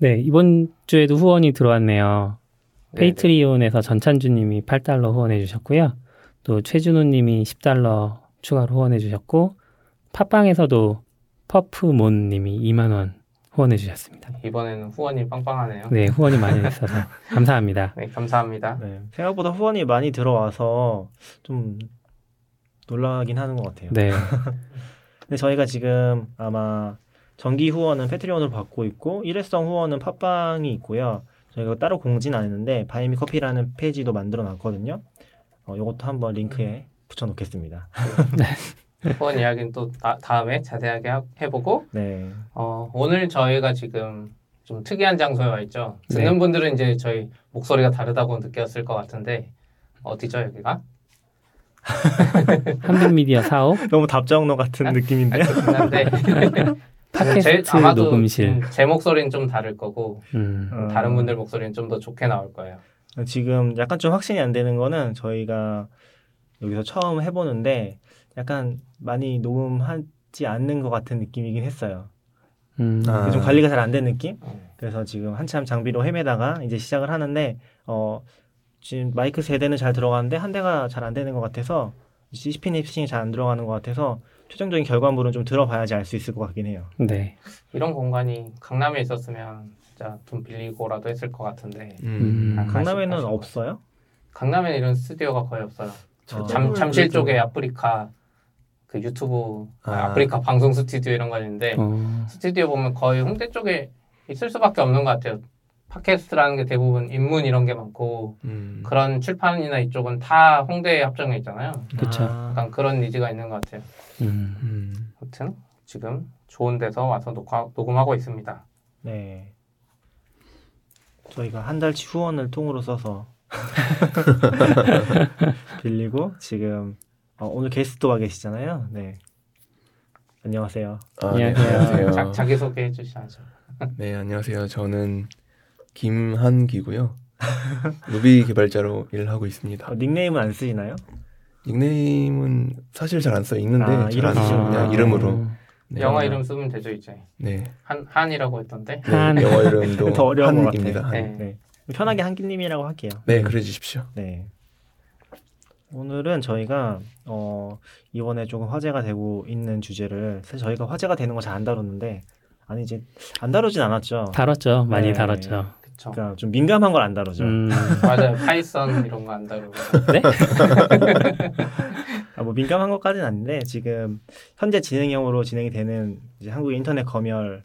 네, 이번 주에도 후원이 들어왔네요. 네네. 페이트리온에서 전찬주님이 8달러 후원해 주셨고요. 또 최준호님이 10달러 추가로 후원해 주셨고 팟빵에서도 퍼프몬님이 2만 원 후원해 주셨습니다. 이번에는 후원이 빵빵하네요. 네, 후원이 많이 있어서 감사합니다. 네, 감사합니다. 네, 생각보다 후원이 많이 들어와서 좀 놀라긴 하는 것 같아요. 네, 근데 저희가 지금 아마 정기 후원은 패트리온으로 받고 있고 일회성 후원은 팟빵이 있고요. 저희가 따로 공지는 안 했는데 바이미 커피라는 페이지도 만들어 놨거든요. 어, 이것도 한번 링크에 붙여 놓겠습니다. 후원 이야기는 또 다, 다음에 자세하게 하- 해보고 네. 어, 오늘 저희가 지금 좀 특이한 장소에 와 있죠. 듣는 네. 분들은 이제 저희 목소리가 다르다고 느꼈을 것 같은데 어디죠 여기가? 한빛미디어 사옥 너무 답정너 같은 아, 느낌인데. 그렇긴 한데 팟캐스트 제- 아마도 녹음실. 음, 제 목소리는 좀 다를 거고 음, 어, 다른 분들 목소리는 좀 더 좋게 나올 거예요. 지금 약간 좀 확신이 안 되는 거는 저희가 여기서 처음 해보는데 약간 많이 녹음하지 않는 것 같은 느낌이긴 했어요. 음, 아. 좀 관리가 잘 안 된 느낌? 음. 그래서 지금 한참 장비로 헤매다가 이제 시작을 하는데 어 지금 마이크 세 대는 잘 들어가는데 한 대가 잘 안 되는 것 같아서 CCP 립싱이 잘 안 들어가는 것 같아서 최종적인 결과물은 좀 들어봐야지 알 수 있을 것 같긴 해요. 네, 이런 공간이 강남에 있었으면 진짜 돈 빌리고라도 했을 것 같은데 음. 아, 강남에는 아쉽다. 없어요? 강남에는 이런 스튜디오가 거의 없어요. 어. 잠, 잠실 쪽에 아프리카 그 유튜브 아, 아. 아프리카 방송 스튜디오 이런 거 있는데 어, 스튜디오 보면 거의 홍대 쪽에 있을 수밖에 없는 것 같아요. 팟캐스트라는 게 대부분 인문 이런 게 많고 음. 그런 출판이나 이쪽은 다 홍대에 합정해 있잖아요. 그쵸. 아, 약간 그런 니즈가 있는 것 같아요. 음, 음. 아무튼 지금 좋은 데서 와서 녹화, 녹음하고 있습니다. 네. 저희가 한 달치 후원을 통으로 써서 빌리고 지금 어, 오늘 게스트 와 계시잖아요. 네. 안녕하세요. 아, 네, 안녕하세요. 자, 자기 소개 해주셔야죠. 네, 안녕하세요. 저는 김한기고요. 루비 개발자로 일을 하고 있습니다. 어, 닉네임은 안 쓰시나요? 닉네임은 사실 잘 안 써. 있는데 아, 잘안 이름 쓰죠. 그냥 아, 이름으로. 네. 영어 이름 쓰면 되죠 이제. 네. 한 한이라고 했던데. 네, 한. 영어 이름도 더 어려운 것 한입니다. 같아. 한. 네. 네. 편하게 한기님이라고 할게요. 네, 그래 주십시오. 네. 오늘은 저희가 어, 이번에 조금 화제가 되고 있는 주제를 사실 저희가 화제가 되는 거 잘 안 다뤘는데 아니 이제 안 다루진 않았죠. 다뤘죠, 많이 네. 다뤘죠. 그러니까 좀 민감한 걸 안 다루죠. 음, 맞아요. Python 이런 거 안 다루고. 네? 아, 뭐 민감한 것까지는 아닌데 지금 현재 진행형으로 진행이 되는 이제 한국 인터넷 검열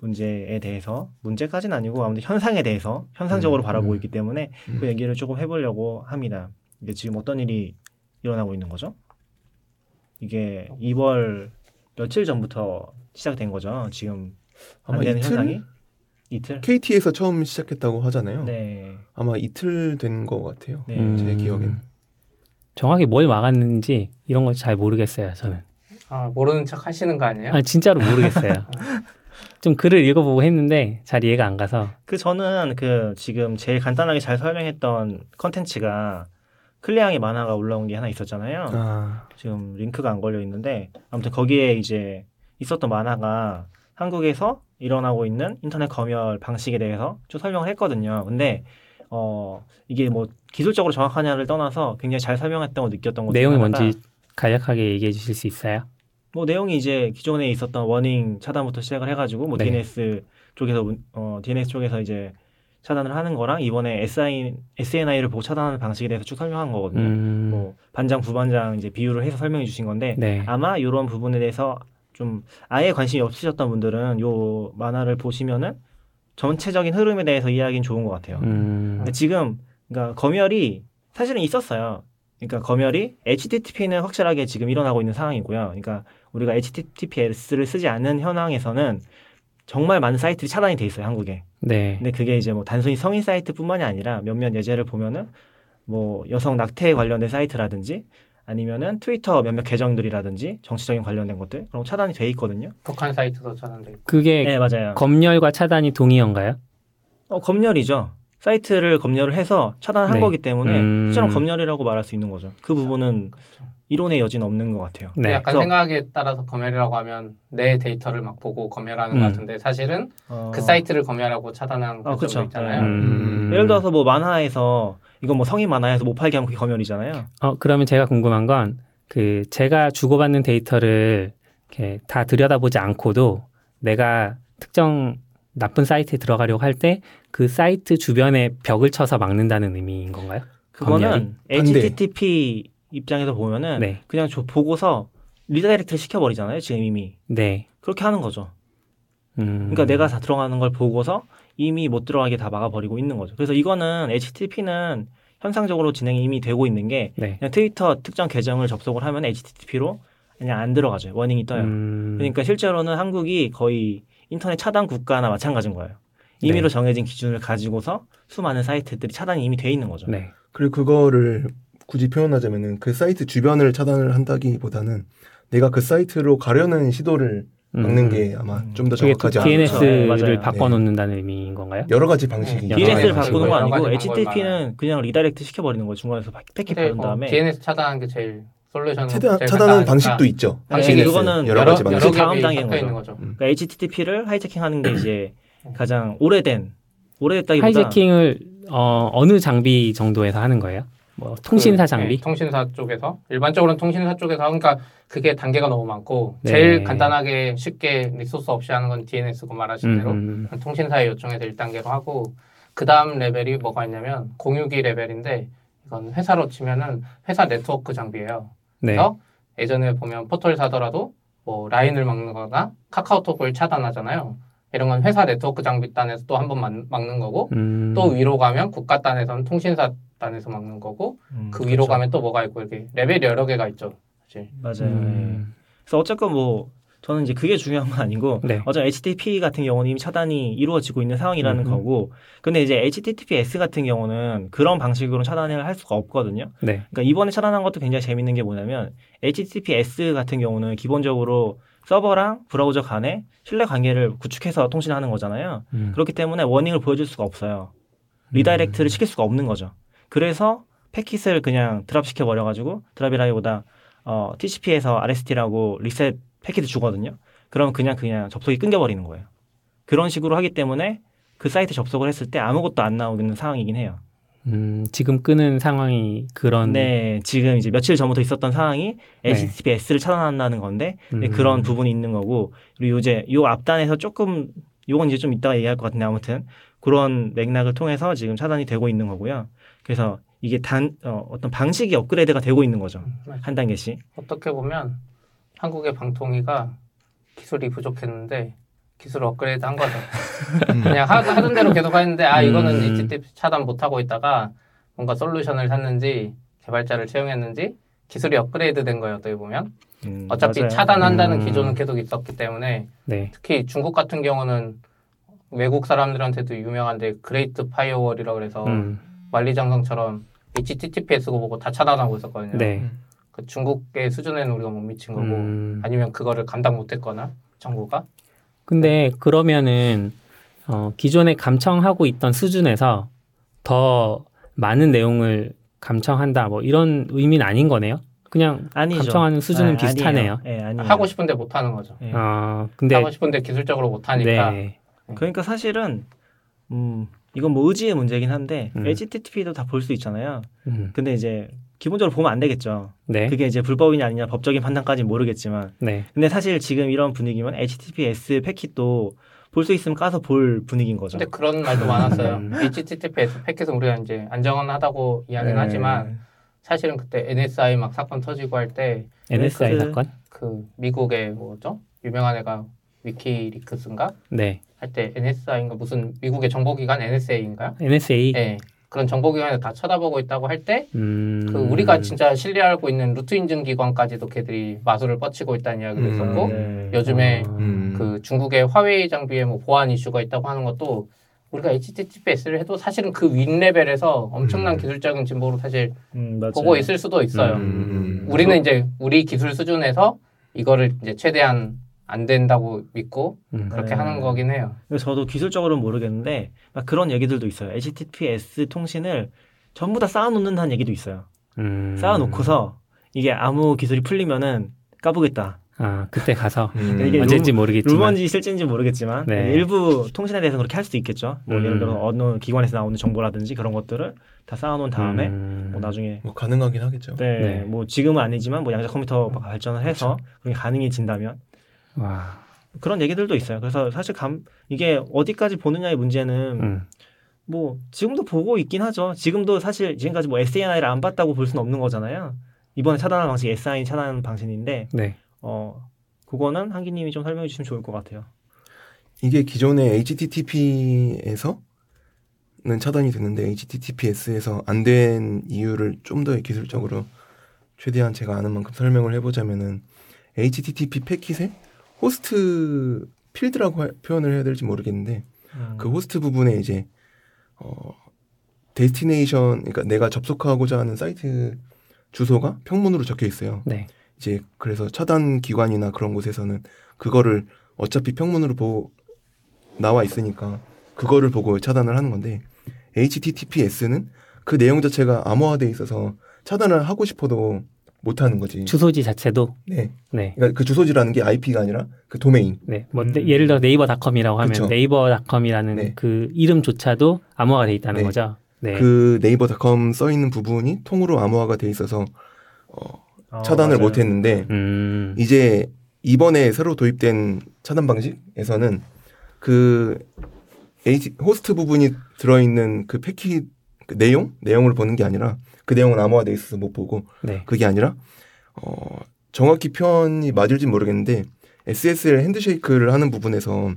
문제에 대해서 문제까지는 아니고 아무튼 현상에 대해서 현상적으로 음, 바라보고 음. 있기 때문에 음. 그 얘기를 조금 해보려고 합니다. 이게 지금 어떤 일이 일어나고 있는 거죠? 이게 2월 며칠 전부터 시작된 거죠. 지금 안 되는 이틀? 현상이 이틀? KT에서 처음 시작했다고 하잖아요. 네. 아마 이틀 된 것 같아요. 네. 음, 제 기억엔. 정확히 뭘 막았는지 이런 걸 잘 모르겠어요, 저는. 아 모르는 척 하시는 거 아니에요? 아, 진짜로 모르겠어요. 좀 글을 읽어보고 했는데 잘 이해가 안 가서. 그 저는 그 지금 제일 간단하게 잘 설명했던 컨텐츠가 클리앙의 만화가 올라온 게 하나 있었잖아요. 아, 지금 링크가 안 걸려 있는데 아무튼 거기에 이제 있었던 만화가 한국에서 일어나고 있는 인터넷 검열 방식에 대해서 좀 설명을 했거든요. 근데 어 이게 뭐 기술적으로 정확하냐를 떠나서 굉장히 잘 설명했던 거 느꼈던 것 중에 내용이 뭔지 간략하게 얘기해 주실 수 있어요? 뭐 내용이 이제 기존에 있었던 warning 차단부터 시작을 해가지고 뭐 네. DNS 쪽에서 문- 어 DNS 쪽에서 이제 차단을 하는 거랑 이번에 SI SNI를 보고 차단하는 방식에 대해서 쭉 설명한 거거든요. 음, 뭐 반장 부반장 이제 비율을 해서 설명해 주신 건데 네. 아마 이런 부분에 대해서 좀 아예 관심이 없으셨던 분들은 요 만화를 보시면은 전체적인 흐름에 대해서 이해하기는 좋은 것 같아요. 음, 지금 그러니까 검열이 사실은 있었어요. 그러니까 검열이 HTTP는 확실하게 지금 일어나고 있는 상황이고요. 그러니까 우리가 HTTPS를 쓰지 않는 현황에서는 정말 많은 사이트들이 차단이 돼 있어요, 한국에. 네. 근데 그게 이제 뭐 단순히 성인 사이트뿐만이 아니라 몇몇 예제를 보면은 뭐 여성 낙태 관련된 사이트라든지 아니면은 트위터 몇몇 계정들이라든지 정치적인 관련된 것들 그런 거 차단이 돼 있거든요. 북한 사이트도 차단돼 있고. 그게 네, 맞아요. 검열과 차단이 동의어인가요? 어, 검열이죠. 사이트를 검열을 해서 차단한 네. 거기 때문에 음. 실제로 검열이라고 말할 수 있는 거죠. 그 부분은 이론의 여지는 없는 것 같아요. 네. 약간 그래서- 생각에 따라서 검열이라고 하면 내 데이터를 막 보고 검열하는 음. 것 같은데 사실은 어, 그 사이트를 검열하고 차단하는 어, 것도 그쵸. 있잖아요. 음. 예를 들어서 뭐 만화에서 이거 뭐 성인 만화에서 못 팔게 하면 그게 검열이잖아요. 어, 그러면 제가 궁금한 건 그 제가 주고받는 데이터를 이렇게 다 들여다보지 않고도 내가 특정 나쁜 사이트에 들어가려고 할 때 그 사이트 주변에 벽을 쳐서 막는다는 의미인 건가요? 그거는. HTTP 입장에서 보면은 네. 그냥 저 보고서 redirect를 시켜버리잖아요. 지금 이미 네. 그렇게 하는 거죠. 음. 그러니까 내가 다 들어가는 걸 보고서 이미 못 들어가게 다 막아버리고 있는 거죠. 그래서 이거는 HTTP는 현상적으로 진행이 이미 되고 있는 게 네. 그냥 트위터 특정 계정을 접속을 하면 HTTP로 그냥 안 들어가죠. warning이 떠요. 음. 그러니까 실제로는 한국이 거의 인터넷 차단 국가나 마찬가지인 거예요. 임의로 네. 정해진 기준을 가지고서 수많은 사이트들이 차단이 이미 돼 있는 거죠. 네. 그리고 그거를 굳이 표현하자면은 그 사이트 주변을 차단을 한다기보다는 내가 그 사이트로 가려는 시도를 막는 음. 게 아마 좀더 그게 또 정확하지 않을까. DNS를 그렇죠. 네. 바꿔놓는다는 의미인 건가요? 여러 가지 방식이 네. DNS를 바꾸는 거 아니고 HTTP는 그냥 redirect 시켜버리는 거예요. 중간에서 파- 패킷 받은 뭐 다음에 DNS 차단하는 게 제일 솔루션 차단, 차단하는 방식도 있죠. 방식이 네, 그거는 여러 여러 가지 방식. 개- 다음 단계인 거죠. 거죠. 그러니까 HTTP를 hijacking하는 게 이제 가장 오래된 오래됐다기보다 hijacking을 어, 어느 장비 정도에서 하는 거예요? 뭐 통신사 그, 장비? 네, 통신사 쪽에서 일반적으로는 통신사 쪽에서 그러니까 그게 단계가 너무 많고 네. 제일 간단하게 쉽게 resource 없이 하는 건 DNS고 말하신 대로 음, 통신사의 요청에서 1단계로 하고 그 다음 레벨이 뭐가 있냐면 공유기 레벨인데 이건 회사로 치면은 회사 네트워크 장비예요. 네. 그래서 예전에 보면 포털 사더라도 뭐 라인을 막는 거나 카카오톡을 차단하잖아요. 이런 건 회사 네트워크 장비 단에서 또 한 번 막는 거고 음, 또 위로 가면 국가 단에서는 통신사 단에서 막는 거고 음, 그 위로 그렇죠. 가면 또 뭐가 있고 이렇게 레벨이 여러 개가 있죠. 사실. 맞아요. 네. 음, 그래서 어쨌건 뭐 저는 이제 그게 중요한 건 아니고 네. 어차피 HTTP 같은 경우는 이미 차단이 이루어지고 있는 상황이라는 음흠. 거고 근데 이제 HTTPS 같은 경우는 그런 방식으로 차단을 할 수가 없거든요. 네. 그러니까 이번에 차단한 것도 굉장히 재밌는 게 뭐냐면 HTTPS 같은 경우는 기본적으로 서버랑 브라우저 간에 신뢰 관계를 구축해서 통신하는 거잖아요. 음, 그렇기 때문에 warning을 보여줄 수가 없어요. redirect를 시킬 수가 없는 거죠. 그래서 패킷을 그냥 drop 시켜 버려 가지고 drop이라기보다 어, TCP에서 RST라고 리셋 패킷을 주거든요. 그럼 그냥 그냥 접속이 끊겨 버리는 거예요. 그런 식으로 하기 때문에 그 사이트 접속을 했을 때 아무것도 안 나오는 상황이긴 해요. 음, 지금 끄는 상황이 그런 네, 지금 이제 며칠 전부터 있었던 상황이 네. HTTPS를 차단한다는 건데 네, 음, 그런 부분이 있는 거고 그리고 이제 요 앞단에서 조금 요건 이제 좀 이따가 얘기할 것 같은데 아무튼 그런 맥락을 통해서 지금 차단이 되고 있는 거고요. 그래서 이게 단 어, 어떤 방식이 업그레이드가 되고 있는 거죠. 한 단계씩. 어떻게 보면 한국의 방통위가 기술이 부족했는데 기술 업그레이드 한 거죠. 음. 그냥 하, 하던 대로 계속 했는데 아 이거는 음. HTTP 차단 못 하고 있다가 뭔가 솔루션을 샀는지 개발자를 채용했는지 기술이 업그레이드 된 거예요. 어떻게 보면 음, 어차피 맞아요. 차단한다는 음. 기조는 계속 있었기 때문에 네. 특히 중국 같은 경우는 외국 사람들한테도 유명한데 Great Firewall이라고 그래서 음, 만리장성처럼 HTTPS고 보고 다 차단하고 있었거든요. 네. 그 중국의 수준에는 우리가 못 미친 거고 음, 아니면 그거를 감당 못했거나 정부가 근데 그러면은 어, 기존에 감청하고 있던 수준에서 더 많은 내용을 감청한다 뭐 이런 의미는 아닌 거네요. 그냥 아니죠. 감청하는 수준은 아, 비슷하네요. 예, 아니에요. 하고 싶은데 못 하는 거죠. 예. 어, 근데 하고 싶은데 기술적으로 못 하니까 네. 그러니까 사실은 음, 이건 뭐 의지의 문제긴 한데 음. HTTP도 다 볼 수 있잖아요. 음, 근데 이제 기본적으로 보면 안 되겠죠. 네. 그게 이제 불법이냐 아니냐 법적인 판단까지는 모르겠지만 네. 근데 사실 지금 이런 분위기면 HTTPS 패킷도 볼 수 있으면 까서 볼 분위기인 거죠. 근데 그런 말도 많았어요. 음. HTTPS 패킷은 우리가 이제 안정하다고 이야기는 네. 하지만 사실은 그때 NSI 막 사건 터지고 할때그 NSI 그- 사건? 미국의 뭐죠? 유명한 애가 위키리크스인가 네. 할 때 NSI인가 무슨 미국의 정보기관 NSA인가요? NSA. 네. 그런 정보기관에 다 쳐다보고 있다고 할 때그 음, 우리가 진짜 신뢰하고 있는 루트 인증 기관까지도 걔들이 마술을 뻗치고 있다는 이야기도 음. 있었고 네. 요즘에 어, 음. 그 중국의 화웨이 장비에 뭐 보안 이슈가 있다고 하는 것도 우리가 HTTPS를 해도 사실은 그 윗레벨에서 엄청난 음. 기술적인 진보로 사실 음. 보고 있을 수도 있어요. 음. 우리는 이제 우리 기술 수준에서 이거를 이제 최대한 안 된다고 믿고 음. 그렇게 네. 하는 거긴 해요. 그래서 저도 기술적으로는 모르겠는데 막 그런 얘기들도 있어요. HTTPS 통신을 전부 다 쌓아놓는다는 얘기도 있어요. 음. 쌓아놓고서 이게 아무 기술이 풀리면은 까보겠다. 아 그때 가서 음. 이게 언제인지 모르겠지만 루머인지 실제인지 모르겠지만 네. 일부 통신에 대해서 그렇게 할 수도 있겠죠. 뭐 음. 예를 들어 어느 기관에서 나오는 정보라든지 그런 것들을 다 쌓아놓은 다음에 음. 뭐 나중에 뭐 가능하긴 하겠죠. 네, 네. 뭐 지금은 아니지만 뭐 양자 컴퓨터 발전을 해서 그게 가능해진다면 와. 그런 얘기들도 있어요. 그래서 사실 감 이게 어디까지 보느냐의 문제는 음. 뭐 지금도 보고 있긴 하죠. 지금도 사실 지금까지 뭐 SAI를 안 봤다고 볼 수는 없는 거잖아요. 이번에 차단한 방식이 SI 차단 방식인데 네. 어 그거는 한기님이 좀 설명해 주시면 좋을 것 같아요. 이게 기존의 HTTP에서는 차단이 됐는데 HTTPS에서 안 된 이유를 좀 더 기술적으로 최대한 제가 아는 만큼 설명을 해보자면은 HTTP 패킷에 호스트 필드라고 할- 표현을 해야 될지 모르겠는데 음. 그 호스트 부분에 이제 어 destination 그러니까 내가 접속하고자 하는 사이트 주소가 평문으로 적혀 있어요. 네. 이제 그래서 차단 기관이나 그런 곳에서는 그거를 어차피 평문으로 보고 나와 있으니까 그거를 보고 차단을 하는 건데 HTTPS는 그 내용 자체가 암호화돼 있어서 차단을 하고 싶어도 못 하는 거지. 주소지 자체도 네. 네. 그러니까 그 주소지라는 게 IP가 아니라 그 도메인. 네. 뭐 음. 네, 예를 들어 네이버닷컴이라고 하면 그쵸. 네이버닷컴이라는 네. 그 이름조차도 암호화가 돼 있다는 네. 거죠. 네. 그 네이버닷컴 써 있는 부분이 통으로 암호화가 돼 있어서 어, 어, 차단을. 못 했는데 음. 이제 이번에 새로 도입된 차단 방식에서는 그 H, 호스트 부분이 들어있는 그 패킷 그 내용 내용을 보는 게 아니라 그 내용은 암호화돼 있어서 못 보고 네. 그게 아니라 어 정확히 표현이 맞을지 모르겠는데 SSL handshake를 하는 부분에서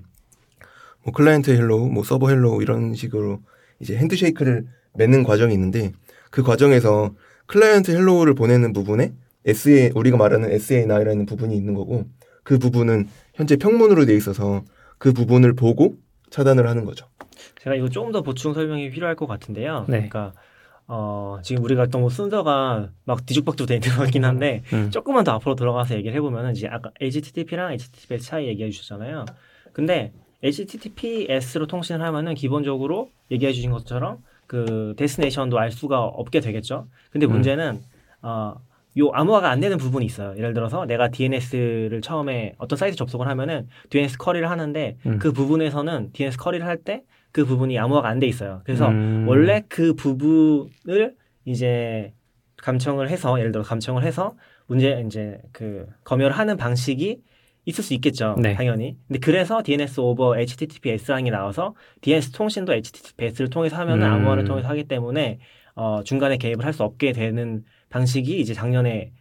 뭐 Client Hello, 뭐 Server Hello 이런 식으로 이제 handshake를 맺는 과정이 있는데 그 과정에서 Client Hello를 보내는 부분에 SA 우리가 말하는 SNI라는 부분이 있는 거고 그 부분은 현재 평문으로 돼 있어서 그 부분을 보고 차단을 하는 거죠. 제가 이거 조금 더 보충 설명이 필요할 것 같은데요. 네. 그러니까 어, 지금 우리가 너무 순서가 막 뒤죽박죽 돼 있는 것 같긴 한데 음. 조금만 더 앞으로 들어가서 얘기를 해보면은 이제 아까 HTTP랑 HTTPS 차이 얘기해 주셨잖아요. 근데 HTTPS로 통신을 하면은 기본적으로 얘기해 주신 것처럼 그 데스티네이션도 알 수가 없게 되겠죠. 근데 음. 문제는 어, 요 암호화가 안 되는 부분이 있어요. 예를 들어서 내가 DNS를 처음에 어떤 사이트 접속을 하면은 DNS 커리를 하는데 음. 그 부분에서는 DNS 커리를 할 때 그 부분이 암호화가 안 돼 있어요. 그래서 음. 원래 그 부분을 이제 감청을 해서 예를 들어 감청을 해서 문제 이제 그 검열을 하는 방식이 있을 수 있겠죠. 네. 당연히. 근데 그래서 DNS 오버 HTTPS랑이 나와서 DNS 통신도 HTTPS를 통해서 하면은 음. 암호화를 통해서 하기 때문에 어 중간에 개입을 할 수 없게 되는 방식이 이제 작년에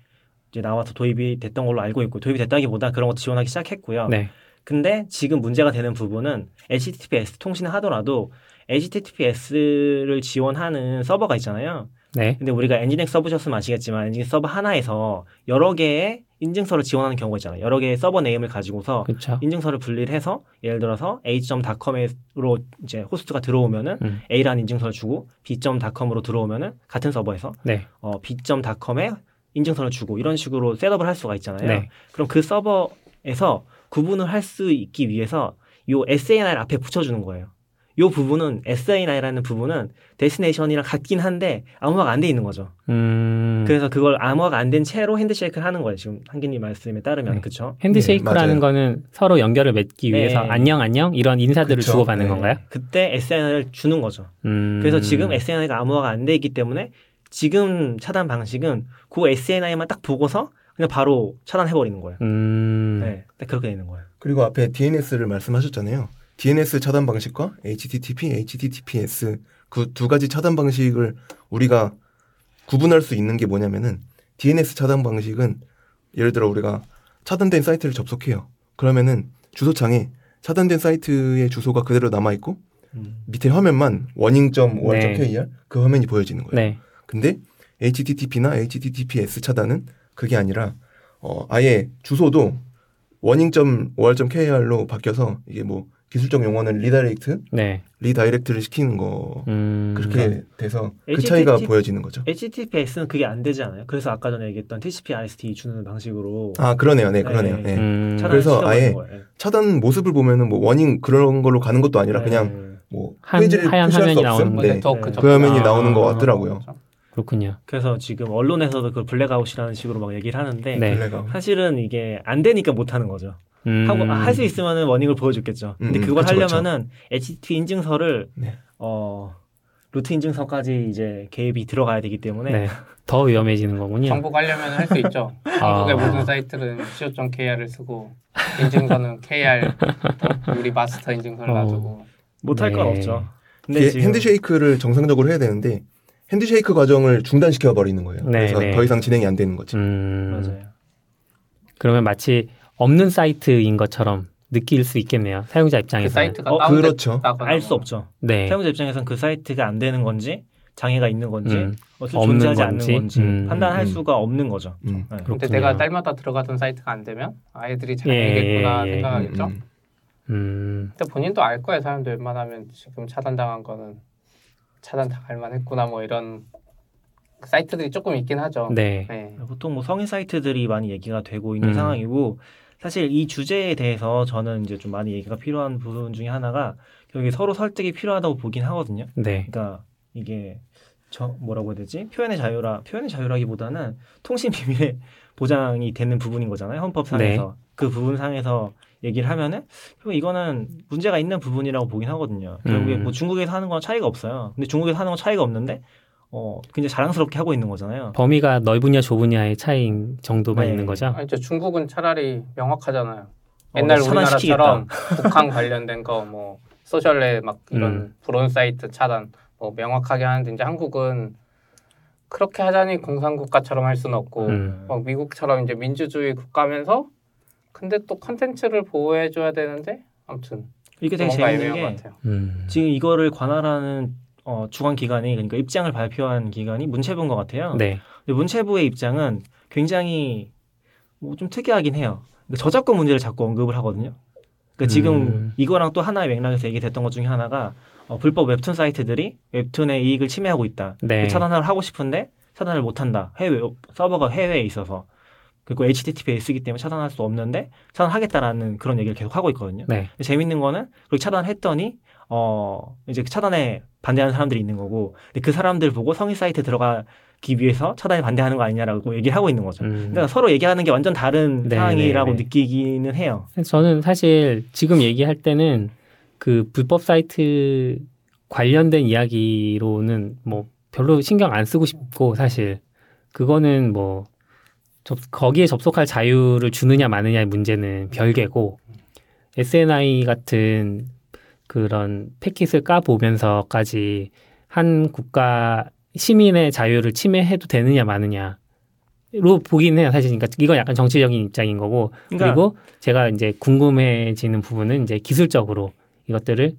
이제 나와서 도입이 됐던 걸로 알고 있고 도입이 됐다기보다 그런 것도 지원하기 시작했고요. 네. 근데 지금 문제가 되는 부분은 HTTPS 통신을 하더라도 HTTPS를 지원하는 서버가 있잖아요. 네. 근데 우리가 nginx 써보셨으면 아시겠지만 nginx 서버 하나에서 여러 개의 인증서를 지원하는 경우가 있잖아요. 여러 개의 server name을 가지고서 그렇죠. 인증서를 분리를 해서 예를 들어서 a.com으로 이제 호스트가 들어오면은 음. A라는 인증서를 주고 b.com으로 들어오면은 같은 서버에서 네. 어, b.com에 인증서를 주고 이런 식으로 setup을 할 수가 있잖아요. 네. 그럼 그 서버 에서 구분을 할 수 있기 위해서 요 SNI를 앞에 붙여주는 거예요. 요 부분은 SNI라는 부분은 destination이랑 같긴 한데 암호화가 안 돼 있는 거죠. 음. 그래서 그걸 암호화가 안 된 채로 handshake를 하는 거예요. 지금 한기님 말씀에 따르면 네. 그렇죠. handshake라는 네. 거는 서로 연결을 맺기 네. 위해서 안녕 안녕 이런 인사들을 그쵸. 주고받는 네. 건가요? 그때 SANI를 주는 거죠. 음. 그래서 지금 SANI가 암호화가 안 돼 있기 때문에 지금 차단 방식은 그 SANI만 딱 보고서 그냥 바로 차단해 버리는 거예요. 음. 네, 딱 그렇게 되는 거예요. 그리고 앞에 DNS를 말씀하셨잖아요. DNS 차단 방식과 HTTP, HTTPS 그 두 가지 차단 방식을 우리가 구분할 수 있는 게 뭐냐면은 DNS 차단 방식은 예를 들어 우리가 차단된 사이트를 접속해요. 그러면은 주소창에 차단된 사이트의 주소가 그대로 남아 있고 음. 밑에 화면만 warning.or.kr 네. 그 화면이 보여지는 거예요. 네. 근데 HTTP나 HTTPS 차단은 그게 아니라 어 아예 주소도 warning.or.kr로 바뀌어서 이게 뭐 기술적 용어는 redirect 네. redirect를 시키는 거 음. 그렇게 돼서 그 HTTP 차이가 보여지는 거죠. HTTPS는 그게 안 되지 않아요? 그래서 아까 전에 얘기했던 TCP IST 주는 방식으로 아 그러네요, 네 그러네요. 네. 네. 음. 그래서 아예 거예요. 차단 모습을 보면은 뭐 워닝 그런 걸로 가는 것도 아니라 그냥 네. 뭐 한- 페이지를 하얀 푸시할 수 화면이 없음. 나오는 뭐 네. 네. 접근- 그 화면이 아, 나오는 것 같더라고요. 그렇죠. 그렇군요. 그래서 지금 언론에서도 그 블랙아웃이라는 식으로 막 얘기를 하는데 네. 사실은 이게 안 되니까 못 하는 거죠. 음. 하고 할수 있으면은 워닝을 보여줬겠죠. 근데 음, 그걸 그쵸, 하려면은 HTTP 인증서를 네. 어 루트 인증서까지 이제 개입이 들어가야 되기 때문에 네. 더 위험해지는 거군요. 정보 가려면 할 수 있죠. 아. 한국의 모든 사이트는 co.kr을 쓰고 인증서는 kr 우리 마스터 인증서를 어. 놔두고 못할 건 네. 없죠. 근데 핸드쉐이크를 정상적으로 해야 되는데 핸드쉐이크 과정을 중단시켜 버리는 거예요. 네, 그래서 네. 더 이상 진행이 안 되는 거죠. 음. 맞아요. 그러면 마치 없는 사이트인 것처럼 느낄 수 있겠네요. 사용자 그 입장에서. 사이트가 어, 그렇죠. 알수뭐 없죠. 네. 사용자 입장에서는 그 사이트가 안 되는 건지 장애가 있는 건지 음. 없는 존재하지 건지? 않는 건지 음. 판단할 음. 수가 없는 거죠. 음. 네. 근데. 내가 딸마다 들어가던 사이트가 안 되면 아이들이 예, 장애겠구나 예, 예. 생각하겠죠. 음, 음. 근데 본인도 알 거예요. 사람들 웬만하면 지금 차단당한 거는 차단 당할 만했구나 뭐 이런 사이트들이 조금 있긴 하죠. 네. 네. 보통 뭐 성인 사이트들이 많이 얘기가 되고 있는 음. 상황이고 사실 이 주제에 대해서 저는 이제 좀 많이 얘기가 필요한 부분 중에 하나가 결국에 서로 설득이 필요하다고 보긴 하거든요. 네. 그러니까 이게 저 뭐라고 해야 되지? 표현의 자유라 표현의 자유라기보다는 통신 비밀의 보장이 되는 부분인 거잖아요. 헌법상에서 그 부분상에서 얘기를 하면은 결국 이거는 문제가 있는 부분이라고 보긴 하거든요. 결국에 음. 뭐 중국에서 하는 건 차이가 없어요. 근데 중국에서 하는 건 차이가 없는데 어 굉장히 자랑스럽게 하고 있는 거잖아요. 범위가 넓으냐 좁으냐의 차이인 정도만 네. 있는 거죠. 아니, 저 중국은 차라리 명확하잖아요. 어, 옛날 차단시키겠다. 우리나라처럼 북한 관련된 거 뭐 소셜에 막 이런 음. 불온 사이트 차단 뭐 명확하게 하는데 이제 한국은 그렇게 하자니 공산국가처럼 할 수는 없고 음. 막 미국처럼 이제 민주주의 국가면서 근데 또 컨텐츠를 보호해 줘야 되는데 아무튼 이게 되게 재밌는 게것 같아요. 음. 지금 이거를 관할하는 어, 주관 기관이 그러니까 입장을 발표한 기관이 문체부인 것 같아요. 네. 근데 문체부의 입장은 굉장히 뭐 좀 특이하긴 해요. 그러니까 저작권 문제를 자꾸 언급을 하거든요. 그러니까 지금 음. 이거랑 또 하나의 맥락에서 얘기됐던 것 중에 하나가 어, 불법 웹툰 사이트들이 웹툰의 이익을 침해하고 있다. 네. 차단을 하고 싶은데 차단을 못한다. 해외 서버가 해외에 있어서 그리고 HTTP에 쓰기 때문에 차단할 수 없는데 차단하겠다라는 그런 얘기를 계속 하고 있거든요. 네. 재밌는 거는 그렇게 차단했더니 어 이제 차단에 반대하는 사람들이 있는 거고 근데 그 사람들 보고 성인 사이트 들어가기 위해서 차단에 반대하는 거 아니냐라고 얘기를 하고 있는 거죠. 음. 그러니까 서로 얘기하는 게 완전 다른 네, 상황이라고 네, 네. 느끼기는 해요. 저는 사실 지금 얘기할 때는 그 불법 사이트 관련된 이야기로는 뭐 별로 신경 안 쓰고 싶고 사실. 그거는 뭐 접, 거기에 접속할 자유를 주느냐 마느냐의 문제는 별개고 SNI 같은 그런 패킷을 까 보면서까지 한 국가 시민의 자유를 침해해도 되느냐 마느냐 로 보긴 해요. 사실 그러니까 이건 약간 정치적인 입장인 거고. 그러니까 그리고 제가 이제 궁금해지는 부분은 이제 기술적으로 이것들을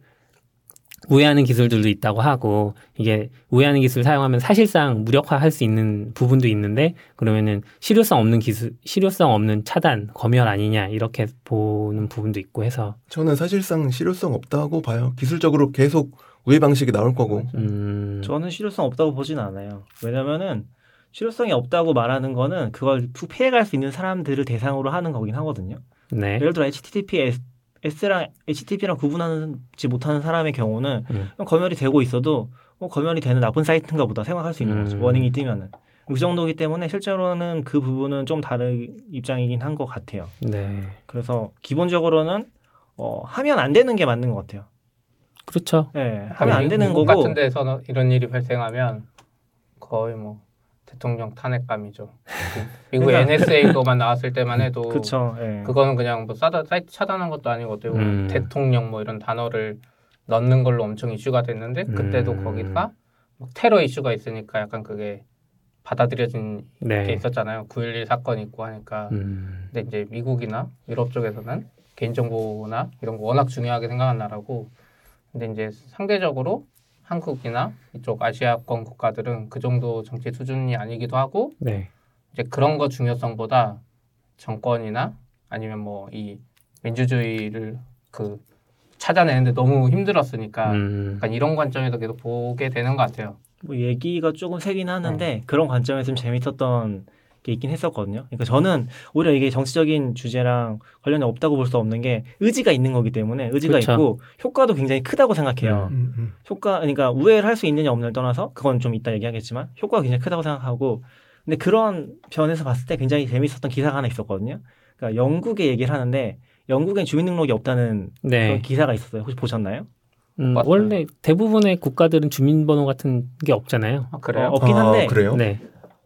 우회하는 기술들도 있다고 하고 이게 우회하는 기술 사용하면 사실상 무력화할 수 있는 부분도 있는데 그러면은 실효성 없는 기술, 실효성 없는 차단, 검열 아니냐 이렇게 보는 부분도 있고 해서 저는 사실상 실효성 없다고 봐요. 기술적으로 계속 우회 방식이 나올 거고. 음, 저는 실효성 없다고 보지는 않아요. 왜냐면은 실효성이 없다고 말하는 거는 그걸 피해갈 수 있는 사람들을 대상으로 하는 거긴 하거든요. 네, 예를 들어 HTTPS S랑 HTTP랑 구분하지 못하는 사람의 경우는 음. 검열이 되고 있어도 뭐 검열이 되는 나쁜 사이트인가 보다 생각할 수 있는 거죠. 음. 워닝이 뜨면은. 그 정도기 때문에 실제로는 그 부분은 좀 다른 입장이긴 한 것 같아요. 네, 그래서 기본적으로는 어, 하면 안 되는 게 맞는 것 같아요. 그렇죠. 예, 하면 안 되는 거고 같은 데서 이런 일이 발생하면 거의 뭐 대통령 탄핵감이죠. 그 미국 그러니까- NSA 거만 나왔을 때만 해도 그렇죠. 예. 그거는 그냥 뭐 사다, 사이트 차단한 것도 아니고 어떻게 보면 음. 대통령 뭐 이런 단어를 넣는 걸로 엄청 이슈가 됐는데 그때도 음. 거기다가 막 테러 이슈가 있으니까 약간 그게 받아들여진 게 네, 있었잖아요. 9.11 사건 있고 하니까. 음, 근데 이제 미국이나 유럽 쪽에서는 개인정보나 이런 거 워낙 중요하게 생각한 나라고 근데 이제 상대적으로 한국이나 이쪽 아시아권 국가들은 그 정도 정치 수준이 아니기도 하고 네, 이제 그런 거 중요성보다 정권이나 아니면 뭐 이 민주주의를 그 찾아내는데 너무 힘들었으니까 음. 약간 이런 관점에서 계속 보게 되는 것 같아요. 뭐 얘기가 조금 세긴 하는데 그런 관점에서 좀 재밌었던 게 있긴 했었거든요. 그러니까 저는 오히려 이게 정치적인 주제랑 관련이 없다고 볼 수 없는 게 의지가 있는 거기 때문에 의지가 그쵸. 있고 효과도 굉장히 크다고 생각해요. 음, 음. 효과 그러니까 우회를 할 수 있느냐 없느냐를 떠나서 그건 좀 이따 얘기하겠지만 효과가 굉장히 크다고 생각하고 근데 그런 변에서 봤을 때 굉장히 재밌었던 기사가 하나 있었거든요. 그러니까 영국의 얘기를 하는데 영국엔 주민등록이 없다는 네. 그런 기사가 있었어요. 혹시 보셨나요? 음. 원래 대부분의 국가들은 주민번호 같은 게 없잖아요. 아, 그래요? 어, 없긴 한데 아, 그래요? 네.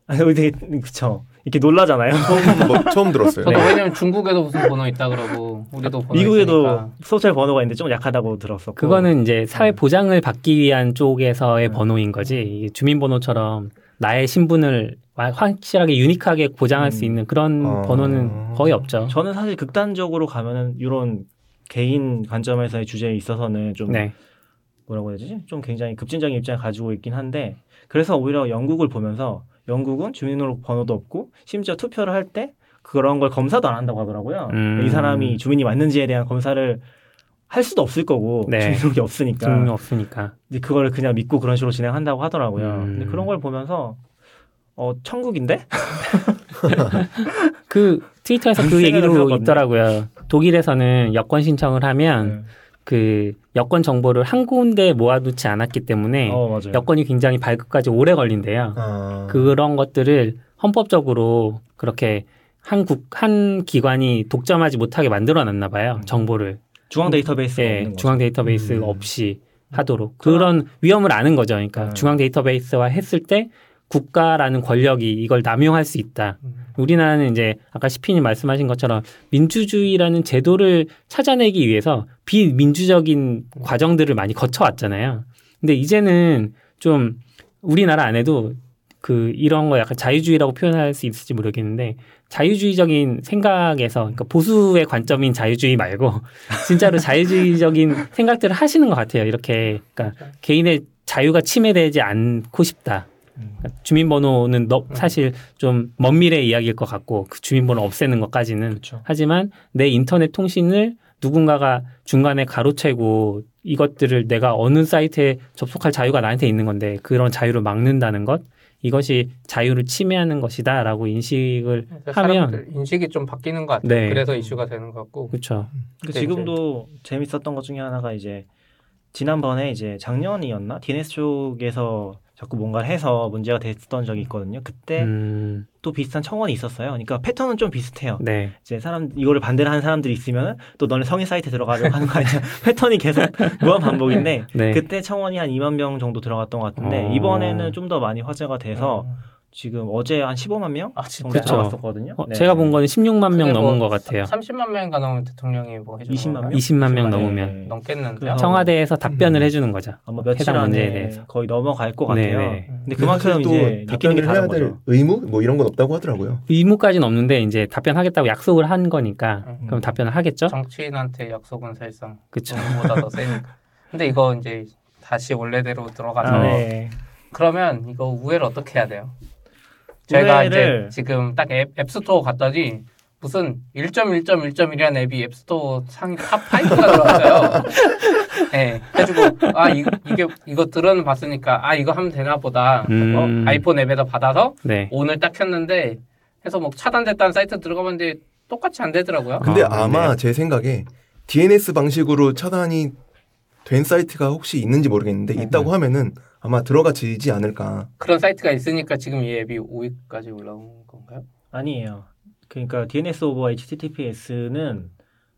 아, 되게 그쵸. 이렇게 놀라잖아요. 처음, 뭐, 처음 들었어요. 저도 네. 왜냐면 중국에도 무슨 번호 있다 그러고 우리도 번호 미국에도 있으니까. 소셜 번호가 있는데 좀 약하다고 들었었고. 그거는 이제 사회 음. 보장을 받기 위한 쪽에서의 음. 번호인 거지. 이게 주민번호처럼 나의 신분을 와- 확실하게 유니크하게 보장할 수 음. 있는 그런 아. 번호는 거의 없죠. 저는 사실 극단적으로 가면은 이런 개인 관점에서의 주제에 있어서는 좀 네. 뭐라고 해야 되지? 좀 굉장히 급진적인 입장을 가지고 있긴 한데 그래서 오히려 영국을 보면서 영국은 주민등록 번호도 없고 심지어 투표를 할 때 그런 걸 검사도 안 한다고 하더라고요. 음. 이 사람이 주민이 맞는지에 대한 검사를 할 수도 없을 거고 네. 주민등록이 없으니까 주민이 없으니까. 이제 그걸 그냥 믿고 그런 식으로 진행한다고 하더라고요. 음. 근데 그런 걸 보면서 어 천국인데? 그 트위터에서 그 얘기도. 있더라고요. 독일에서는 여권 신청을 하면 네. 그 여권 정보를 한 군데 모아두지 않았기 때문에 어. 여권이 굉장히 발급까지 오래 걸린대요. 아, 그런 것들을 헌법적으로 그렇게 한국 한 기관이 독점하지 못하게 만들어 놨나 봐요. 정보를. 중앙 데이터베이스가 예, 없는 거죠. 중앙 데이터베이스 음. 없이 하도록 그런 위험을 아는 거죠. 그러니까 네. 중앙 데이터베이스화 했을 때 국가라는 권력이 이걸 남용할 수 있다. 음. 우리나라는 이제 아까 시피님 말씀하신 것처럼 민주주의라는 제도를 찾아내기 위해서 비민주적인 과정들을 많이 거쳐왔잖아요. 근데 이제는 좀 우리나라 안에도 그 이런 거 약간 자유주의라고 표현할 수 있을지 모르겠는데 자유주의적인 생각에서 그러니까 보수의 관점인 자유주의 말고 진짜로 자유주의적인 생각들을 하시는 것 같아요. 이렇게 그러니까 개인의 자유가 침해되지 않고 싶다. 음. 그러니까 주민번호는 너, 사실 좀 먼 미래 이야기일 것 같고 그 주민번호 없애는 것까지는 그렇죠. 하지만 내 인터넷 통신을 누군가가 중간에 가로채고 이것들을 내가 어느 사이트에 접속할 자유가 나한테 있는 건데 그런 자유를 막는다는 것 이것이 자유를 침해하는 것이다라고 인식을 하면 사람들 인식이 좀 바뀌는 것 같아요. 네. 그래서 이슈가 되는 것 같고. 그렇죠. 지금도 재밌었던 것 중에 하나가 이제 지난번에 이제 작년이었나 DNS 쪽에서 자꾸 뭔가를 해서 문제가 됐던 적이 있거든요. 그때 음, 또 비슷한 청원이 있었어요. 그러니까 패턴은 좀 비슷해요. 네. 이제 사람 이거를 반대를 하는 사람들이 있으면 또 너네 성인 사이트 들어가려고 하는 거 아니야? 패턴이 계속 무한 반복인데 네. 그때 청원이 한 2만 명 정도 들어갔던 것 같은데 어. 이번에는 좀 더 많이 화제가 돼서 음. 지금 어제 한 15만 명 아. 정도 그쵸. 들어갔었거든요. 어, 네. 제가 본 거는 16만 명 근데 넘은 뭐 것 같아요. 30만 명인가 넘으면 대통령이 뭐 해주는 20만 건가요? 명? 20만 명 네. 넘으면 넘겠는데요. 그래서 청와대에서 답변을 음. 해주는 거죠. 아마 며칠 해당 문제에 안에 대해서. 거의 넘어갈 것 네, 같아요. 네. 근데 그만큼 사실 또 이제 답변을 해야 될 거죠. 의무 뭐 이런 건 없다고 하더라고요. 의무까지는 없는데 이제 답변하겠다고 약속을 한 거니까 음. 그럼 답변을 하겠죠. 정치인한테 약속은 사실상 그렇죠. 의무보다 더 세니까. 근데 이거 이제 다시 원래대로 들어가서 아, 네. 그러면 이거 우회를 어떻게 해야 돼요? 제가 이제 지금 딱 앱, 앱스토어 갔더니 무슨 1.1.1.1이라는 앱이 앱스토어 상위 top 5가 들어왔어요. 네, 해가지고 아 이, 이게 이거 들어는 봤으니까 아 이거 하면 되나 보다. 음. 어, 아이폰 앱에다 받아서 네. 오늘 딱 켰는데 해서 뭐 차단됐다는 사이트 들어가봤는데 똑같이 안 되더라고요. 근데 아, 아마 네. 제 생각에 DNS 방식으로 차단이 된 사이트가 혹시 있는지 모르겠는데 네. 있다고 하면은 아마 들어가지지 않을까. 그런 사이트가 있으니까 지금 이 앱이 5위까지 올라온 건가요? 아니에요. 그러니까 DNS over HTTPS는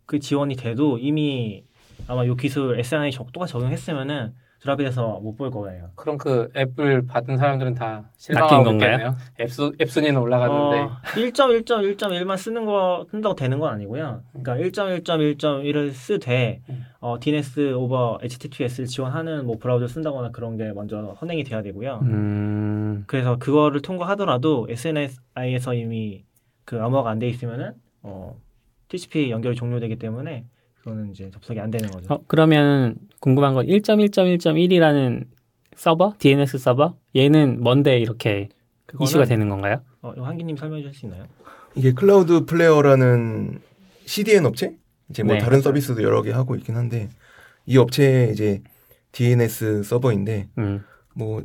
그 지원이 돼도 이미 아마 이 기술 SNI 똑같이 적용했으면은 drop돼서 못 볼 거예요. 그럼 그 앱을 받은 사람들은 다 실망하고 건가요? 있겠네요. 앱, 수, 앱 순위는 올라갔는데 어, 1.1.1.1만 쓰는 거 쓴다고 되는 건 아니고요. 그러니까 1.1.1.1을 쓰되 음. 어, DNS over HTTPS를 지원하는 뭐 브라우저 쓴다거나 그런 게 먼저 선행이 돼야 되고요. 음, 그래서 그거를 통과하더라도 SNI에서 이미 그 암호화가 안 돼 있으면은 어, TCP 연결이 종료되기 때문에 그거는 이제 접속이 안 되는 거죠. 어, 그러면 궁금한 건 1.1.1.1이라는 서버, DNS 서버, 얘는 뭔데 이렇게 그거는 이슈가 되는 건가요? 어, 한기님 설명해 주실 수 있나요? 이게 Cloudflare라는 CDN 업체? 이제 뭐 네. 다른 서비스도 여러 개 하고 있긴 한데 이 업체의 이제 DNS 서버인데 음. 뭐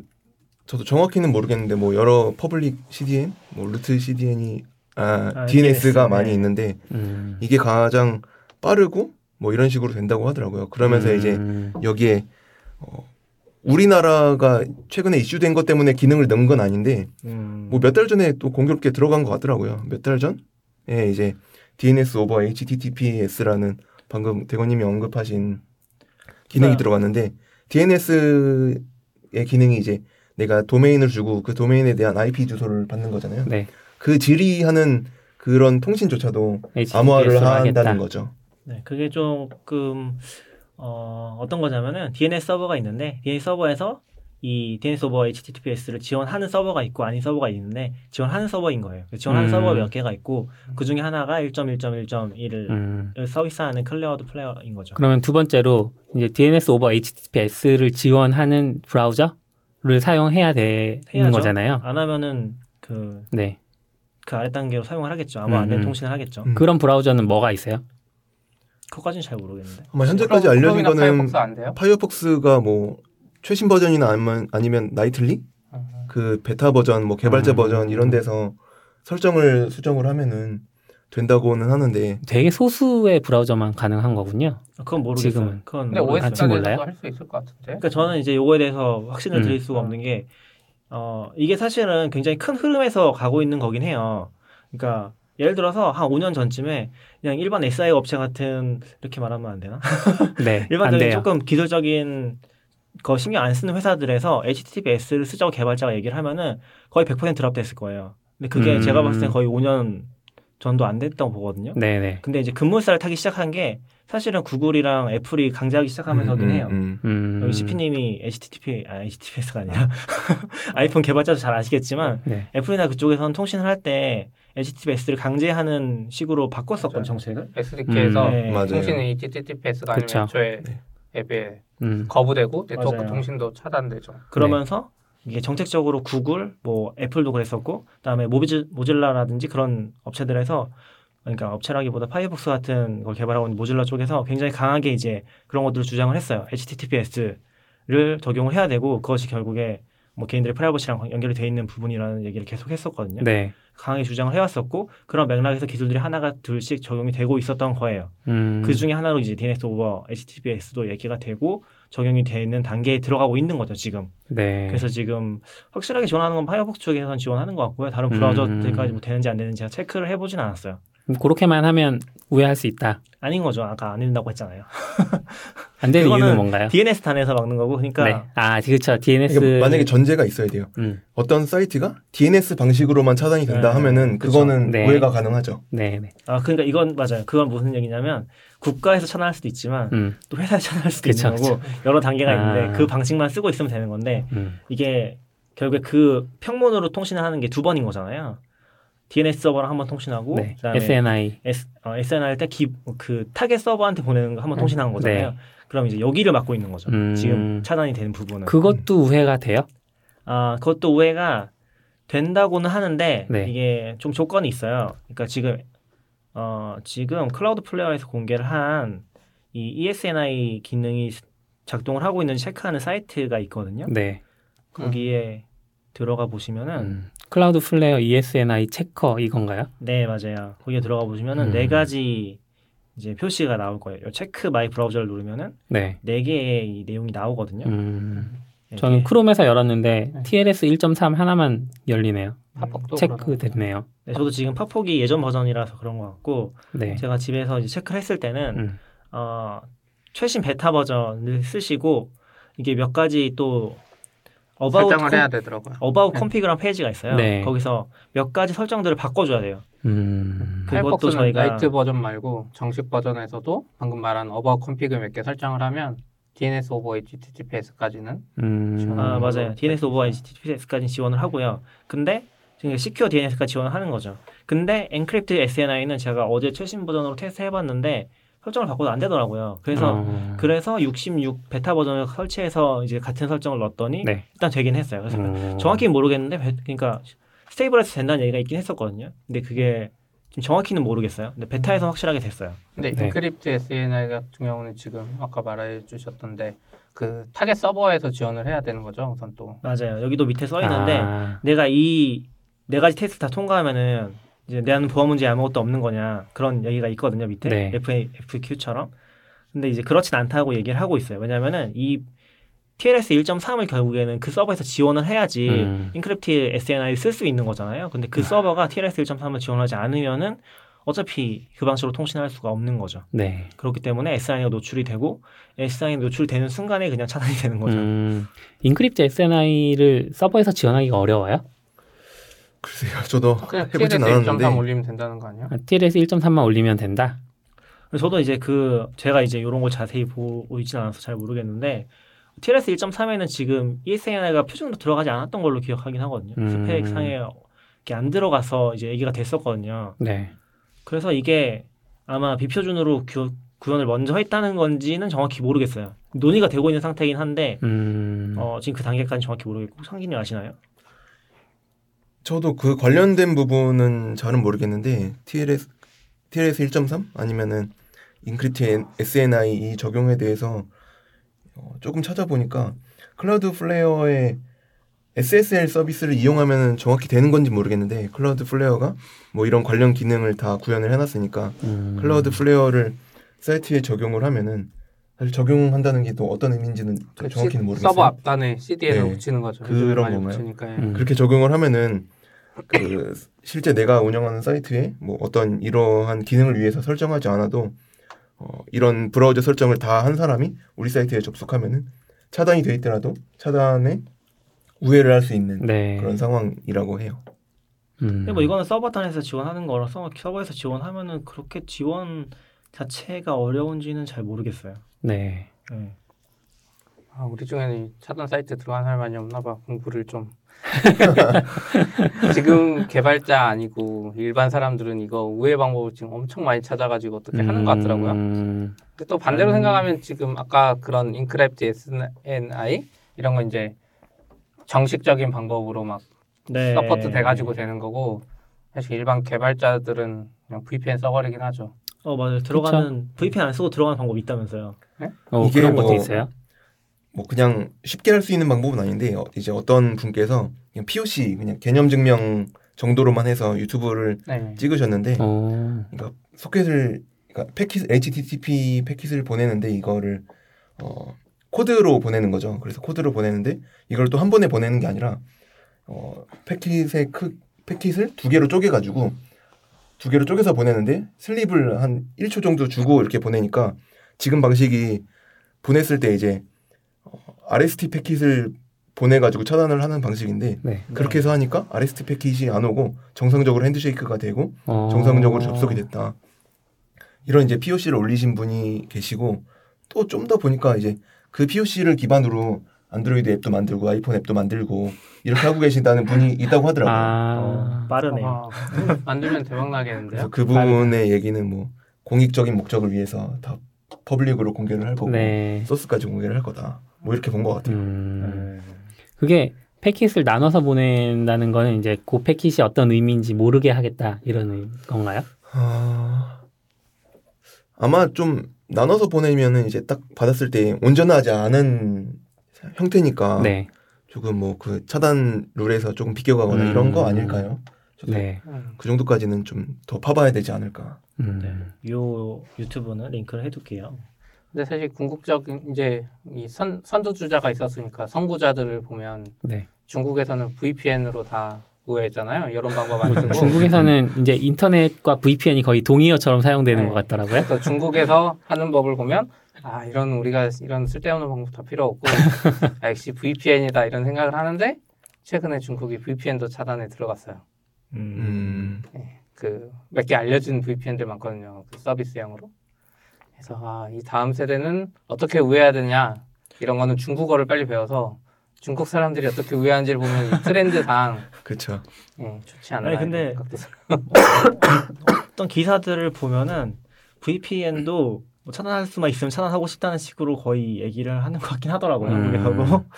저도 정확히는 모르겠는데 뭐 여러 public CDN, 뭐 root CDN이 아, 아, DNS가 DNS, 많이 네. 있는데 음. 이게 가장 빠르고 뭐 이런 식으로 된다고 하더라고요. 그러면서 이제 음. 여기에 어, 우리나라가 최근에 이슈된 것 때문에 기능을 넣은 건 아닌데 음. 뭐몇 달 전에 또 공교롭게 들어간 것 같더라고요. 몇 달 전? 예, 이제 DNS over HTTPS라는 방금 대건님이 언급하신 기능이 아. 들어갔는데 DNS의 기능이 이제 내가 도메인을 주고 그 도메인에 대한 IP 주소를 받는 거잖아요. 네. 그 질의하는 그런 통신조차도 암호화를. 한다는 거죠. 네, 그게 조금 어, 어떤 거냐면은 DNS 서버가 있는데 DNS 서버에서 이 DNS over HTTPS를 지원하는 서버가 있고 아닌 서버가 있는데 지원하는 서버인 거예요. 지원하는 음. 서버가 몇 개가 있고 그 중에 하나가 1.1.1.1을 음. 서비스하는 Cloudflare인 거죠. 그러면 두 번째로 이제 DNS over HTTPS를 지원하는 브라우저를 사용해야 되는 해야죠. 거잖아요. 안 하면은 그, 네. 그 아래 단계로 사용을 하겠죠. 아마 음, 안내 음. 통신을 하겠죠. 음. 그런 브라우저는 뭐가 있어요? 그거까지는 잘 모르겠는데. 아마 현재까지 알려진 거는 파이어폭스? 파이어폭스가 뭐 최신 버전이나 아니면 아니면 nightly 음. 그 베타 버전 뭐 개발자 음. 버전 이런 데서 설정을 수정을 하면은 된다고는 하는데 되게 소수의 브라우저만 가능한 거군요. 아, 그건 모르겠어요. 지금은. 그건 근데 모르겠어요. 아직 몰라요? OS까지도 할수 있을 것 같은데. 그러니까 저는 이제 요거에 대해서 확신을 음. 드릴 수가 없는 게 어, 이게 사실은 굉장히 큰 흐름에서 가고 있는 거긴 해요. 그러니까 예를 들어서 한 5년 전쯤에 그냥 일반 SI 업체 같은 이렇게 말하면 안 되나? 네. 안 일반적인. 조금 기술적인 거 신경 안 쓰는 회사들에서 HTTPS를 쓰자고 개발자가 얘기를 하면은 거의 100% 드랍됐을 거예요. 근데 그게 음. 제가 봤을 때 거의 5년 전도 안 됐다고 보거든요. 네네. 근데 이제 급물살을 타기 시작한 게 사실은 구글이랑 애플이 강제하기 시작하면서긴 음, 해요. 음, 음. 여기 CP님이 HTTP, 아, HTTPS가 아니라 아이폰 개발자도 잘 아시겠지만 네. 애플이나 그쪽에서는 통신을 할 때 HTTPS를 강제하는 식으로 바꿨었거든요. 정책을. SDK에서 음, 네. 통신이 HTTPS가 그쵸. 아니면 애초에 네. 앱에 음. 거부되고 네트워크 맞아요. 통신도 차단되죠. 그러면서 이게 정책적으로 구글, 뭐 애플도 그랬었고, 그다음에 모비즈, 모질라라든지 그런 업체들에서 그러니까 업체라기보다 파이어폭스 같은 걸 개발하고 있는 모질라 쪽에서 굉장히 강하게 이제 그런 것들을 주장을 했어요. HTTPS를 적용을 해야 되고 그것이 결국에 뭐 개인들의 프라이버시랑 연결이 돼 있는 부분이라는 얘기를 계속 했었거든요. 네. 강하게 주장을 해왔었고 그런 맥락에서 기술들이 하나가 둘씩 적용이 되고 있었던 거예요. 음. 그 중에 하나로 이제 DNS over HTTPS도 얘기가 되고 적용이 되는 단계에 들어가고 있는 거죠 지금. 네. 그래서 지금 확실하게 지원하는 건 파이어폭스 쪽에서는 지원하는 것 같고요. 다른 브라우저들까지 음. 뭐 되는지 안 되는지 제가 체크를 해보진 않았어요. 그렇게만 하면 우회할 수 있다. 아닌 거죠. 아까 안 된다고 했잖아요. 안 되는 이유는 뭔가요? DNS 단에서 막는 거고, 그러니까 네. 아, 그렇죠. DNS. 그러니까 만약에 전제가 있어야 돼요. 음. 어떤 사이트가 DNS 방식으로만 차단이 된다 네, 하면은 그쵸. 그거는 네. 우회가 가능하죠. 네, 네. 아 그러니까 이건 맞아요. 그건 무슨 얘기냐면 국가에서 차단할 수도 있지만 음. 또 회사에서 차단할 수도 그쵸, 있는 거고 여러 단계가 아. 있는데 그 방식만 쓰고 있으면 되는 건데 음. 이게 결국에 그 평문으로 통신을 하는 게 두 번인 거잖아요. DNS 서버랑 한번 통신하고 네. 그다음에 SNI. S, 어, SNI 할때 그 타겟 서버한테 보내는 거 한번 음. 통신하는 거잖아요. 네. 그럼 이제 여기를 막고 있는 거죠. 음. 지금 차단이 되는 부분은. 그것도 우회가 돼요? 아 그것도 우회가 된다고는 하는데 네. 이게 좀 조건이 있어요. 그러니까 지금 어 지금 Cloudflare에서 공개를 한 이 ESNI 기능이 작동을 하고 있는지 체크하는 사이트가 있거든요. 네. 거기에 들어가 보시면은 음. Cloudflare ESNI checker 이건가요? 네 맞아요. 거기에 들어가 보시면은 음. 네 가지 이제 표시가 나올 거예요. Check My Browser를 누르면은 네. 네 개의 이 내용이 나오거든요. 음. 네, 저는 크롬에서 열었는데 네. TLS 1.3 하나만 열리네요. 팝업도 체크. 됐네요. 네, 저도 지금 파폭이 예전 버전이라서 그런 것 같고 네. 제가 집에서 이제 체크를 했을 때는 음. 어, 최신 베타 버전을 쓰시고 이게 몇 가지 또 about 설정을 해야 되더라고요. about 네. config란 페이지가 있어요. 네. 거기서 몇 가지 설정들을 바꿔줘야 돼요. 음. 그것도 저희가- 라이트 버전 말고 정식 버전에서도 방금 말한 about config 몇개 설정을 하면 DNS over HTTPS까지는 음. 아 음. 맞아요. DNS over HTTPS까지 지원을 하고요. 근데 지금 secure DNS까지 지원을 하는 거죠. 근데 encrypt SNI는 제가 어제 최신 버전으로 테스트 해봤는데 설정을 바꿔도 안 되더라고요. 그래서 어. 그래서 66 베타 버전을 설치해서 이제 같은 설정을 넣었더니 네. 일단 되긴 했어요. 그래서 어. 정확히는 모르겠는데 베- 그러니까 stable에서 된다는 얘기가 있긴 했었거든요. 근데 그게 지금 정확히는 모르겠어요. 근데 베타에서 확실하게 됐어요. 근데 네. encrypt SNI 같은 경우는 지금 아까 말해 주셨던데 그 타겟 서버에서 지원을 해야 되는 거죠, 우선 또. 맞아요. 여기도 밑에 써 있는데 아, 내가 이 네 가지 테스트 다 통과하면은 이제 내는 보안 문제 아무것도 없는 거냐 그런 얘기가 있거든요 밑에 네. FA, FQ처럼. 근데 이제 그렇진 않다고 얘기를 하고 있어요. 왜냐면은 이 TLS 1.3을 결국에는 그 서버에서 지원을 해야지 음. encrypt SNI를 쓸수 있는 거잖아요. 근데 그 서버가 TLS 1.3을 지원하지 않으면은 어차피 그 방식으로 통신할 수가 없는 거죠. 네. 그렇기 때문에 SNI가 노출이 되고 SNI 노출되는 순간에 그냥 차단이 되는 거죠. 음, encrypt SNI를 서버에서 지원하기가 어려워요? 글쎄요, 저도 그냥 해보진 TLS 1.3 않았는데 올리면 된다는 거 아니야? 아, TLS 1.3만 올리면 된다? 그래서 저도 이제 그 제가 이제 이런 걸 자세히 보고 있진 않아서 잘 모르겠는데 TLS 1.3에는 지금 ESNI가 표준으로 들어가지 않았던 걸로 기억하긴 하거든요. 음. 스펙 상에 이렇게 안 들어가서 이제 얘기가 됐었거든요. 네. 그래서 이게 아마 비표준으로 구, 구현을 먼저 했다는 건지는 정확히 모르겠어요. 논의가 되고 있는 상태이긴 한데 음, 어, 지금 그 단계까지 정확히 모르겠고 상진이 아시나요? 저도 그 관련된 부분은 잘은 모르겠는데 TLS TLS 1.3 아니면은 encrypt SNI 이 적용에 대해서 어, 조금 찾아보니까 Cloudflare의 SSL 서비스를 이용하면 정확히 되는 건지 모르겠는데 Cloudflare가 뭐 이런 관련 기능을 다 구현을 해놨으니까 음, Cloudflare를 사이트에 적용을 하면은 사실 적용한다는 게 또 어떤 의미인지는 저그 정확히는 시- 모르겠어요. 서버 앞단에 CDN을 네. 붙이는 거죠. 그런 건가요? 붙이니까. 예. 음. 그렇게 적용을 하면은 그 실제 내가 운영하는 사이트에 뭐 어떤 이러한 기능을 위해서 설정하지 않아도 어, 이런 브라우저 설정을 다 한 사람이 우리 사이트에 접속하면은 차단이 돼 있더라도 차단에 우회를 할 수 있는 네. 그런 상황이라고 해요. 음, 근데 뭐 이거는 서버 단에서 지원하는 거라서 서버에서 지원하면은 그렇게 지원 자체가 어려운지는 잘 모르겠어요. 네. 네. 아, 우리 중에는 이 차단 사이트 들어간 사람이 없나 봐. 공부를 좀. 지금 개발자 아니고 일반 사람들은 이거 우회 방법을 지금 엄청 많이 찾아가지고 어떻게 하는 것 같더라고요. 음, 근데 또 반대로 음. 생각하면 지금 아까 그런 인크랩트 SNI 이런 거 이제 정식적인 방법으로 막 네. support 돼가지고 되는 거고 사실 일반 개발자들은 그냥 VPN 써버리긴 하죠. 어 맞아요. 들어가는 VPN 안 쓰고 들어가는 방법이 있다면서요. 어, 이게 그런 것도 뭐- 있어요? 뭐 그냥 쉽게 할 수 있는 방법은 아닌데 어, 이제 어떤 분께서 그냥 POC 그냥 개념 증명 정도로만 해서 유튜브를 네. 찍으셨는데 어, 그러니까 소켓을 그러니까 패킷 HTTP 패킷을 보내는데 이거를 어 코드로 보내는 거죠. 그래서 코드로 보내는데 이걸 또 한 번에 보내는 게 아니라 어 패킷의 크 패킷을 두 개로 쪼개 가지고 두 개로 쪼개서 보내는데 슬립을 한 1초 정도 주고 이렇게 보내니까 지금 방식이 보냈을 때 이제 어, RST 패킷을 보내 가지고 차단을 하는 방식인데 네. 그렇게 해서 하니까 RST 패킷이 안 오고 정상적으로 핸드쉐이크가 되고 어, 정상적으로 접속이 됐다. 이런 이제 POC를 올리신 분이 계시고 또 좀 더 보니까 이제 그 POC를 기반으로 안드로이드 앱도 만들고 아이폰 앱도 만들고 이렇게 하고 계신다는 분이 있다고 하더라고요. 아, 어, 빠르네요. 아, 만들면 대박 나겠는데요? 그 부분의 얘기는 뭐 공익적인 목적을 위해서 다 public으로 공개를 할 거고 네. 소스까지 공개를 할 거다. 뭐 이렇게 본 것 같아요. 음, 네. 그게 패킷을 나눠서 보낸다는 거는 이제 그 패킷이 어떤 의미인지 모르게 하겠다 이런 건가요? 아, 아마 좀 나눠서 보내면은 이제 딱 받았을 때 온전하지 않은 형태니까 네. 조금 뭐 그 차단 룰에서 조금 비껴가거나 음. 이런 거 아닐까요? 저도 네. 음. 그 정도까지는 좀 더 파봐야 되지 않을까. 음, 요 유튜브는 링크를 해둘게요. 근데 사실 궁극적인 이제 이 선, 선두주자가 있었으니까 선구자들을 보면 네. 중국에서는 VPN으로 다 우회했잖아요. 이런 방법 안 쓰고. 중국에서는 이제 인터넷과 VPN이 거의 동의어처럼 사용되는 네. 것 같더라고요. 그래서 중국에서 하는 법을 보면 아 이런 우리가 이런 쓸데없는 방법 다 필요 없고 아, 역시 VPN이다 이런 생각을 하는데 최근에 중국이 VPN도 차단에 들어갔어요. 음, 그몇 개 알려진 VPN들 많거든요. 그 서비스형으로. 그래서 아, 이 다음 세대는 어떻게 우회해야 되냐 이런 거는 중국어를 빨리 배워서 중국 사람들이 어떻게 우회하는지를 보면 이 트렌드상 그렇죠. 예, 좋지 않아요. 아니, 근데 어떤 기사들을 보면은 VPN도 뭐 차단할 수만 있으면 차단하고 싶다는 식으로 거의 얘기를 하는 것 같긴 하더라고요. 음.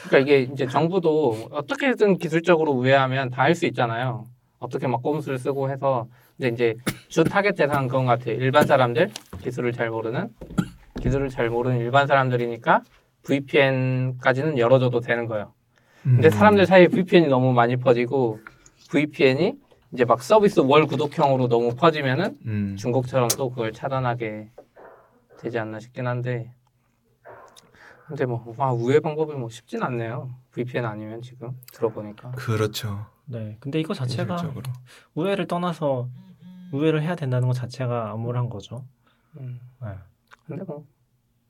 그러니까 이게 이제 정부도 어떻게든 기술적으로 우회하면 다 할 수 있잖아요. 어떻게 막 꼼수를 쓰고 해서 근데 이제 주 타겟 대상은 그런 것 같아요. 일반 사람들 기술을 잘 모르는 기술을 잘 모르는 일반 사람들이니까 VPN까지는 열어줘도 되는 거예요. 근데 음. 사람들 사이에 VPN이 너무 많이 퍼지고 VPN이 이제 막 서비스 월 구독형으로 너무 퍼지면은 음. 중국처럼 또 그걸 차단하게 되지 않나 싶긴 한데 근데 뭐 와, 우회 방법이 뭐 쉽진 않네요. VPN 아니면 지금 들어보니까 그렇죠. 네. 근데 이거 자체가 현실적으로. 우회를 떠나서 우회를 해야 된다는 것 자체가 암울한 거죠. 음. 네. 근데 뭐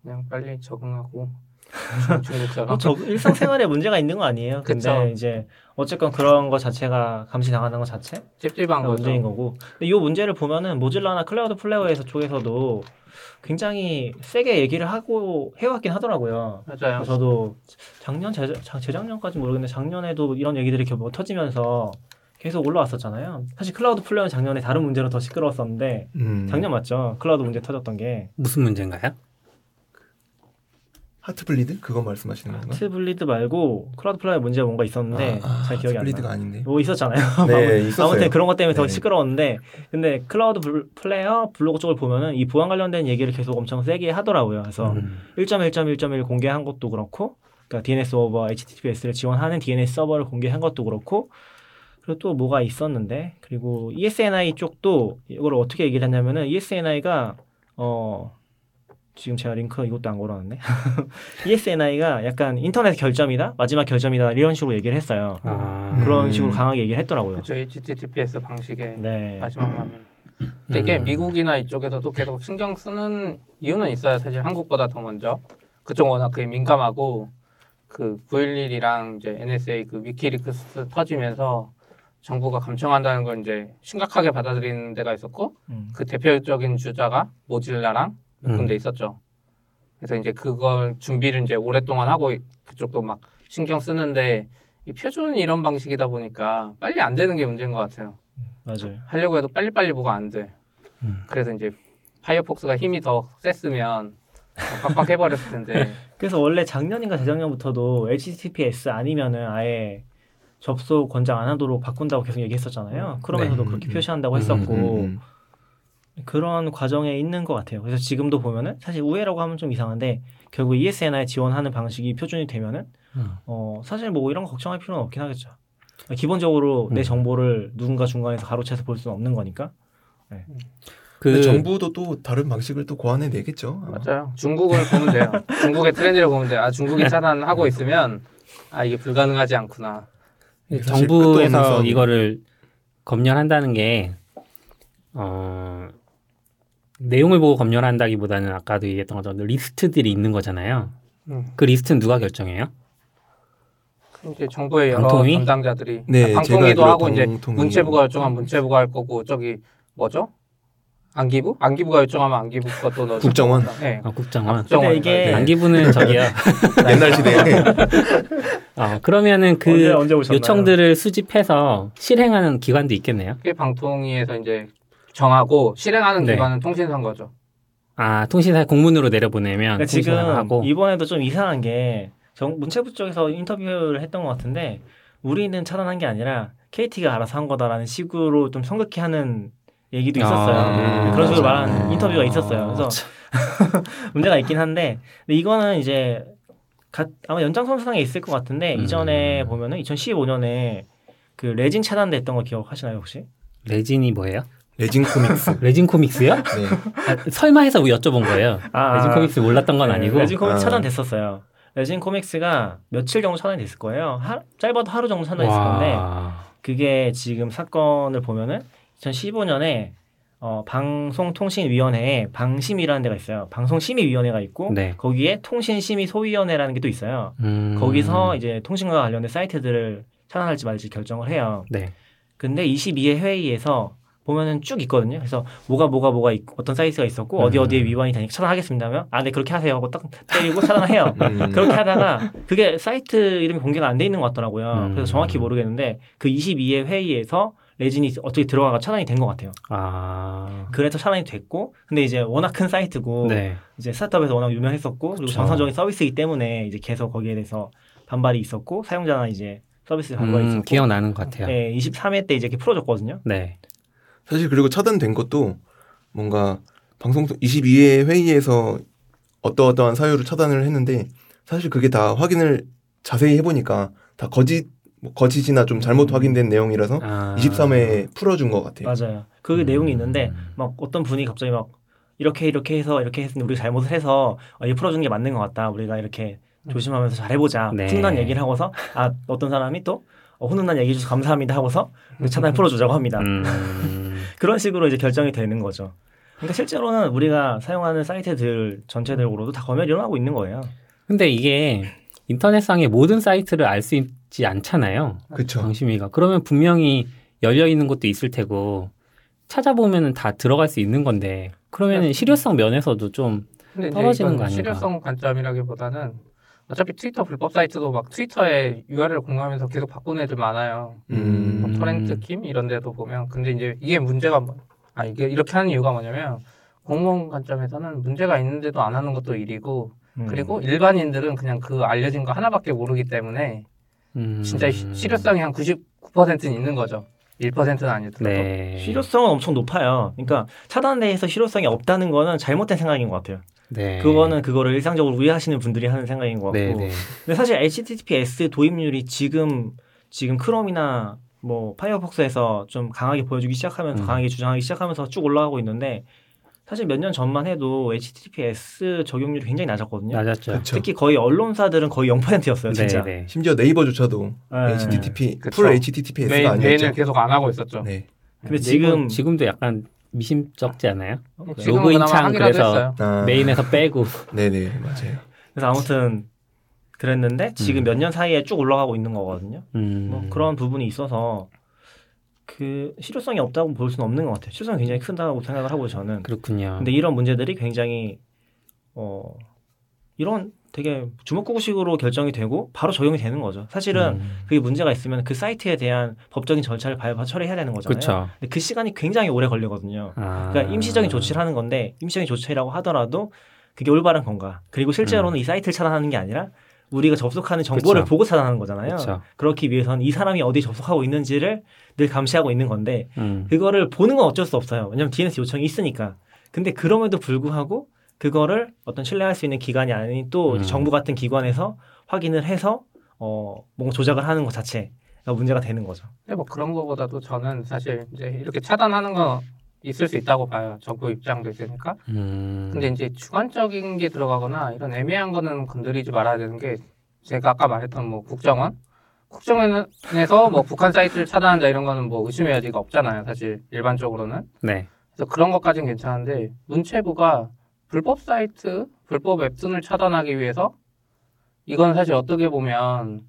그냥 빨리 적응하고 중국처럼 뭐저 일상생활에 문제가 있는 거 아니에요. 근데 그쵸. 이제 어쨌건 그런 거 자체가 감시당하는 것 자체 찝찝한 거죠. 문제인 거고. 근데 이 문제를 보면은 Mozilla나 Cloudflare에서 쪽에서도 굉장히 세게 얘기를 하고 해왔긴 하더라고요. 맞아요. 저도 작년 재, 작- 재작년까지 모르겠는데 작년에도 이런 얘기들이 이렇게 뭐 터지면서 계속 올라왔었잖아요. 사실 Cloudflare는 작년에 다른 문제로 더 시끄러웠었는데 음. 작년 맞죠? 클라우드 문제 터졌던 게 무슨 문제인가요? Heartbleed 그거 말씀하시는 건가? Heartbleed 말고 Cloudflare 문제가 뭔가 있었는데 아, 아, 잘 기억이 하트 안 블리드가 나요. 아닌데. 뭐 있었잖아요. 네, 있었어요. 아무튼 그런 것 때문에 더 네. 시끄러웠는데 근데 클라우드 블- Flare 블로그 쪽을 보면은 이 보안 관련된 얘기를 계속 엄청 세게 하더라고요. 그래서 음. 1.1.1.1 공개한 것도 그렇고 그러니까 DNS 서버 HTTPS를 지원하는 DNS 서버를 공개한 것도 그렇고 그리고 또 뭐가 있었는데 그리고 ESNI 쪽도 이걸 어떻게 얘기를 했냐면은 ESNI가 어 지금 제가 링크 이것도 안 걸어놨네. ESNI가 약간 인터넷 결점이다 마지막 결점이다 이런 식으로 얘기를 했어요. 아, 그런 음. 식으로 강하게 얘기를 했더라고요. 그렇죠. HTTPS 방식의 네. 마지막 화면. 근데 이게 음. 미국이나 이쪽에서도 계속 신경 쓰는 이유는 있어요. 사실 한국보다 더 먼저. 그쪽 워낙 그게 민감하고 그 911이랑 이제 NSA 그 위키리크스 터지면서 정부가 감청한다는 걸 이제 심각하게 받아들이는 데가 있었고 음. 그 대표적인 주자가 모질라랑 몇 음. 군데 있었죠. 그래서 이제 그걸 준비를 이제 오랫동안 하고 그쪽도 막 신경 쓰는데 이 표준 이런 방식이다 보니까 빨리 안 되는 게 문제인 것 같아요. 맞아요. 하려고 해도 빨리빨리 뭐가 안 돼. 음. 그래서 이제 파이어폭스가 힘이 더 셌으면 빡빡 해버렸을 텐데. 그래서 원래 작년인가 재작년부터도 HTTPS 아니면은 아예 접속 권장 안 하도록 바꾼다고 계속 얘기했었잖아요. 크롬에서도 네. 그렇게 음, 표시한다고 음, 했었고 음, 그런 과정에 있는 것 같아요. 그래서 지금도 보면은 사실 우회라고 하면 좀 이상한데 결국 ESNI 지원하는 방식이 표준이 되면은 음. 어 사실 뭐 이런 거 걱정할 필요는 없긴 하겠죠. 기본적으로 내 음. 정보를 누군가 중간에서 가로채서 볼 수는 없는 거니까. 그 근데 정부도 또 다른 방식을 또 고안해 내겠죠. 맞아요. 중국을 보면 돼요. 중국의 트렌드를 보면 돼요. 아 중국이 차단하고 있으면 아 이게 불가능하지 않구나. 정부에서. 이거를 검열한다는 게 어, 내용을 보고 검열한다기보다는 아까도 얘기했던 것처럼 리스트들이 있는 거잖아요. 음. 그 리스트는 누가 결정해요? 이제 정부의 여러 방통위? 담당자들이 네, 아, 제가 방통위도 하고 이제 방통위. 문체부가 결정하면 문체부가 할 거고 저기 뭐죠? 안기부? 안기부가 결정하면 안기부 것도 넣어. 국정원. 네. 아, 국정원. 국정원. 근데 이게 네. 안기부는 저기요. 옛날 시대에 어, 그러면은 그 언제 언제? 요청들을 수집해서 실행하는 기관도 있겠네요. 그게 방통위에서 이제 정하고 실행하는 네. 기관은 통신선거죠. 아, 통신사 공문으로 내려보내면 그러니까 지금 하고 이번에도 좀 이상한 게 정, 문체부 쪽에서 인터뷰를 했던 것 같은데 우리는 차단한 게 아니라 KT가 알아서 한 거다라는 식으로 좀 성급히 하는 얘기도 있었어요. 아, 그런 식으로. 말하는 인터뷰가 있었어요. 그래서 문제가 있긴 한데 근데 이거는 이제 가- 아마 연장선상에 있을 것 같은데 음. 이전에 보면은 2015년에 그 레진 차단됐던 거 기억하시나요 혹시? 레진이 뭐예요? 레진 코믹스. 레진 코믹스요? 네. 아, 설마 해서 여쭤본 거예요. 아, 레진 코믹스 몰랐던 건 네, 아니고. 레진 코믹스 아. 차단됐었어요. 레진 코믹스가 며칠 정도 차단이 됐을 거예요. 하, 짧아도 하루 정도 차단됐을 건데 와. 그게 지금 사건을 보면은 2015년에 어, 방송통신위원회에 방심이라는 데가 있어요. 방송심의위원회가 있고 네. 거기에 통신심의소위원회라는 게 또 있어요. 음. 거기서 이제 통신과 관련된 사이트들을 차단할지 말지 결정을 해요. 네. 근데 22회 회의에서 보면은 쭉 있거든요. 그래서 뭐가 뭐가 뭐가 있, 어떤 사이트가 있었고 어디 음. 어디에 위반이 되니까 차단하겠습니다 하면 아 네 그렇게 하세요 하고 딱 때리고 차단해요. 음. 그렇게 하다가 그게 사이트 이름이 공개가 안 돼 있는 것 같더라고요. 음. 그래서 정확히 모르겠는데 그 22회 회의에서 레진이 어떻게 들어가가 차단이 된 것 같아요. 아. 그래서 차단이 됐고 근데 이제 워낙 큰 사이트고 네. 이제 스타트업에서 워낙 유명했었고 그리고 그쵸. 정상적인 서비스이기 때문에 이제 계속 거기에 대해서 반발이 있었고 사용자나 이제 서비스 반발이 음, 있었고 기억나는 것 같아요. 네. 네, 23회 때 이제 이렇게 풀어줬거든요. 사실 그리고 차단된 것도 뭔가 방송 22회 회의에서 어떠어떠한 사유로 차단을 했는데 사실 그게 다 확인을 자세히 해보니까 다 거짓 뭐 거짓이나 좀 잘못 음. 확인된 내용이라서 아. 23회에 풀어준 것 같아요. 맞아요. 그 음. 내용이 있는데 막 어떤 분이 갑자기 막 이렇게 이렇게 해서 이렇게 했는데 우리가 잘못을 해서 어, 이거 풀어준 게 맞는 것 같다. 우리가 이렇게 조심하면서 잘해보자. 네. 훈훈한 얘기를 하고서 아 어떤 사람이 또 어, 훈훈한 얘기 해줘서 감사합니다 하고서 차단 풀어주자고 합니다. 음. 그런 식으로 이제 결정이 되는 거죠. 그러니까 실제로는 우리가 사용하는 사이트들 전체적으로도 다 검열이 일어나고 있는 거예요. 근데 이게 인터넷상의 모든 사이트를 알 수 있지 않잖아요. 그렇죠. 방심위가. 그러면 분명히 열려 있는 곳도 있을 테고 찾아보면은 다 들어갈 수 있는 건데 그러면은 실효성 면에서도 좀 떨어지는 거 아닌가? 실효성 관점이라기보다는 어차피 트위터 불법 사이트도 막 트위터에 URL 공유하면서 계속 바꾸는 애들 많아요. 음. 뭐 토렌트 킴 이런 데도 보면 근데 이제 이게 문제가 뭐, 아 이게 이렇게 하는 이유가 뭐냐면 공무원 관점에서는 문제가 있는데도 안 하는 것도 일이고 음. 그리고 일반인들은 그냥 그 알려진 거 하나밖에 모르기 때문에 음. 진짜 시- 실효성이 한 99%는 있는 거죠. 1%는 아니더라도. 네. 실효성은 엄청 높아요. 그러니까 차단대에서 실효성이 없다는 거는 잘못된 생각인 것 같아요. 네. 그거는 그거를 일상적으로 우려하시는 분들이 하는 생각인 것 같고. 네, 네. 근데 사실 HTTPS 도입률이 지금 지금 크롬이나 뭐 파이어폭스에서 좀 강하게 보여주기 시작하면서 음. 강하게 주장하기 시작하면서 쭉 올라가고 있는데 사실 몇 년 전만 해도 HTTPS 적용률이 굉장히 낮았거든요. 맞았죠. 그렇죠. 특히 거의 언론사들은 거의 0%였어요, 진짜. 네, 네. 심지어 네이버조차도 네. HTTP 그쵸. full HTTPS가 메인, 아니었죠. 메인을 계속 안 하고 있었죠. 네. 근데 네이버 지금 지금도 약간 미심쩍지 않아요? 지금은 로그인 그나마 창 그래서. 아, 메인에서 빼고 네네 맞아요. 그래서 아무튼 그랬는데 지금 음. 몇년 사이에 쭉 올라가고 있는 거거든요. 음. 뭐 그런 부분이 있어서 그 실효성이 없다고 볼 수는 없는 것 같아요. 실효성이 굉장히 크다고 생각을 하고 저는. 그렇군요. 근데 이런 문제들이 굉장히 어 이런 되게 주먹구구식으로 결정이 되고 바로 적용이 되는 거죠. 사실은 음. 그게 문제가 있으면 그 사이트에 대한 법적인 절차를 밟아 처리해야 되는 거잖아요. 그렇죠. 근데 그 시간이 굉장히 오래 걸리거든요. 아. 그러니까 임시적인 조치를 하는 건데 임시적인 조치라고 하더라도 그게 올바른 건가? 그리고 실제로는 이 사이트를 차단하는 게 아니라 우리가 접속하는 정보를 음. 그쵸. 보고 차단하는 거잖아요. 그렇죠. 그렇기 위해서는 이 사람이 어디 접속하고 있는지를 늘 감시하고 있는 건데 음. 그거를 보는 건 어쩔 수 없어요. 왜냐하면 DNS 요청이 있으니까. 근데 그럼에도 불구하고 그거를 어떤 신뢰할 수 있는 기관이 아닌 또 음. 정부 같은 기관에서 확인을 해서 어 뭔가 조작을 하는 것 자체가 문제가 되는 거죠. 근데 뭐 그런 거보다도 저는 사실 이제 이렇게 차단하는 건 있을 수 있다고 봐요. 정부 입장도 있으니까. 음. 근데 이제 주관적인 게 들어가거나 이런 애매한 거는 건드리지 말아야 되는 게 제가 아까 말했던 뭐 국정원 국정원에서 뭐 북한 사이트를 차단한다 이런 거는 뭐 의심의 여지가 없잖아요. 사실 일반적으로는. 네. 그래서 그런 것까지는 괜찮은데 문체부가 불법 사이트, 불법 웹툰을 차단하기 위해서 이건 사실 어떻게 보면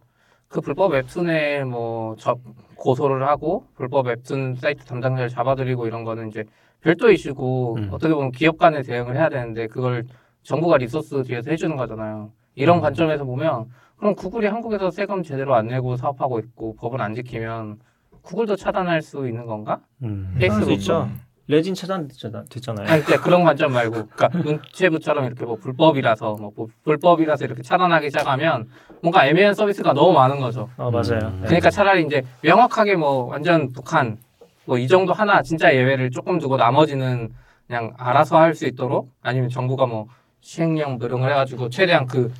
그 불법 웹툰에 뭐 접, 고소를 하고 불법 웹툰 사이트 담당자를 잡아들이고 이런 거는 이제 별도 이슈고 음. 어떻게 보면 기업 간에 대응을 해야 되는데 그걸 정부가 리소스 뒤에서 해주는 거잖아요. 이런 음. 관점에서 보면 그럼 구글이 한국에서 세금 제대로 안 내고 사업하고 있고 법을 안 지키면 구글도 차단할 수 있는 건가? 음. 할수 페이스북도. 있죠. 레진 차단 됐잖아- 됐잖아요. 아니 근데 그런 관점 말고 그러니까 문체부처럼 이렇게 뭐 불법이라서 뭐 부- 불법이라서 이렇게 차단하기 시작하면 뭔가 애매한 서비스가 너무 많은 거죠. 어 맞아요. 음. 네. 그러니까 차라리 이제 명확하게 뭐 완전 북한 뭐 이 정도 하나 진짜 예외를 조금 두고 나머지는 그냥 알아서 할 수 있도록 아니면 정부가 뭐 시행령 노력을 해가지고 최대한 그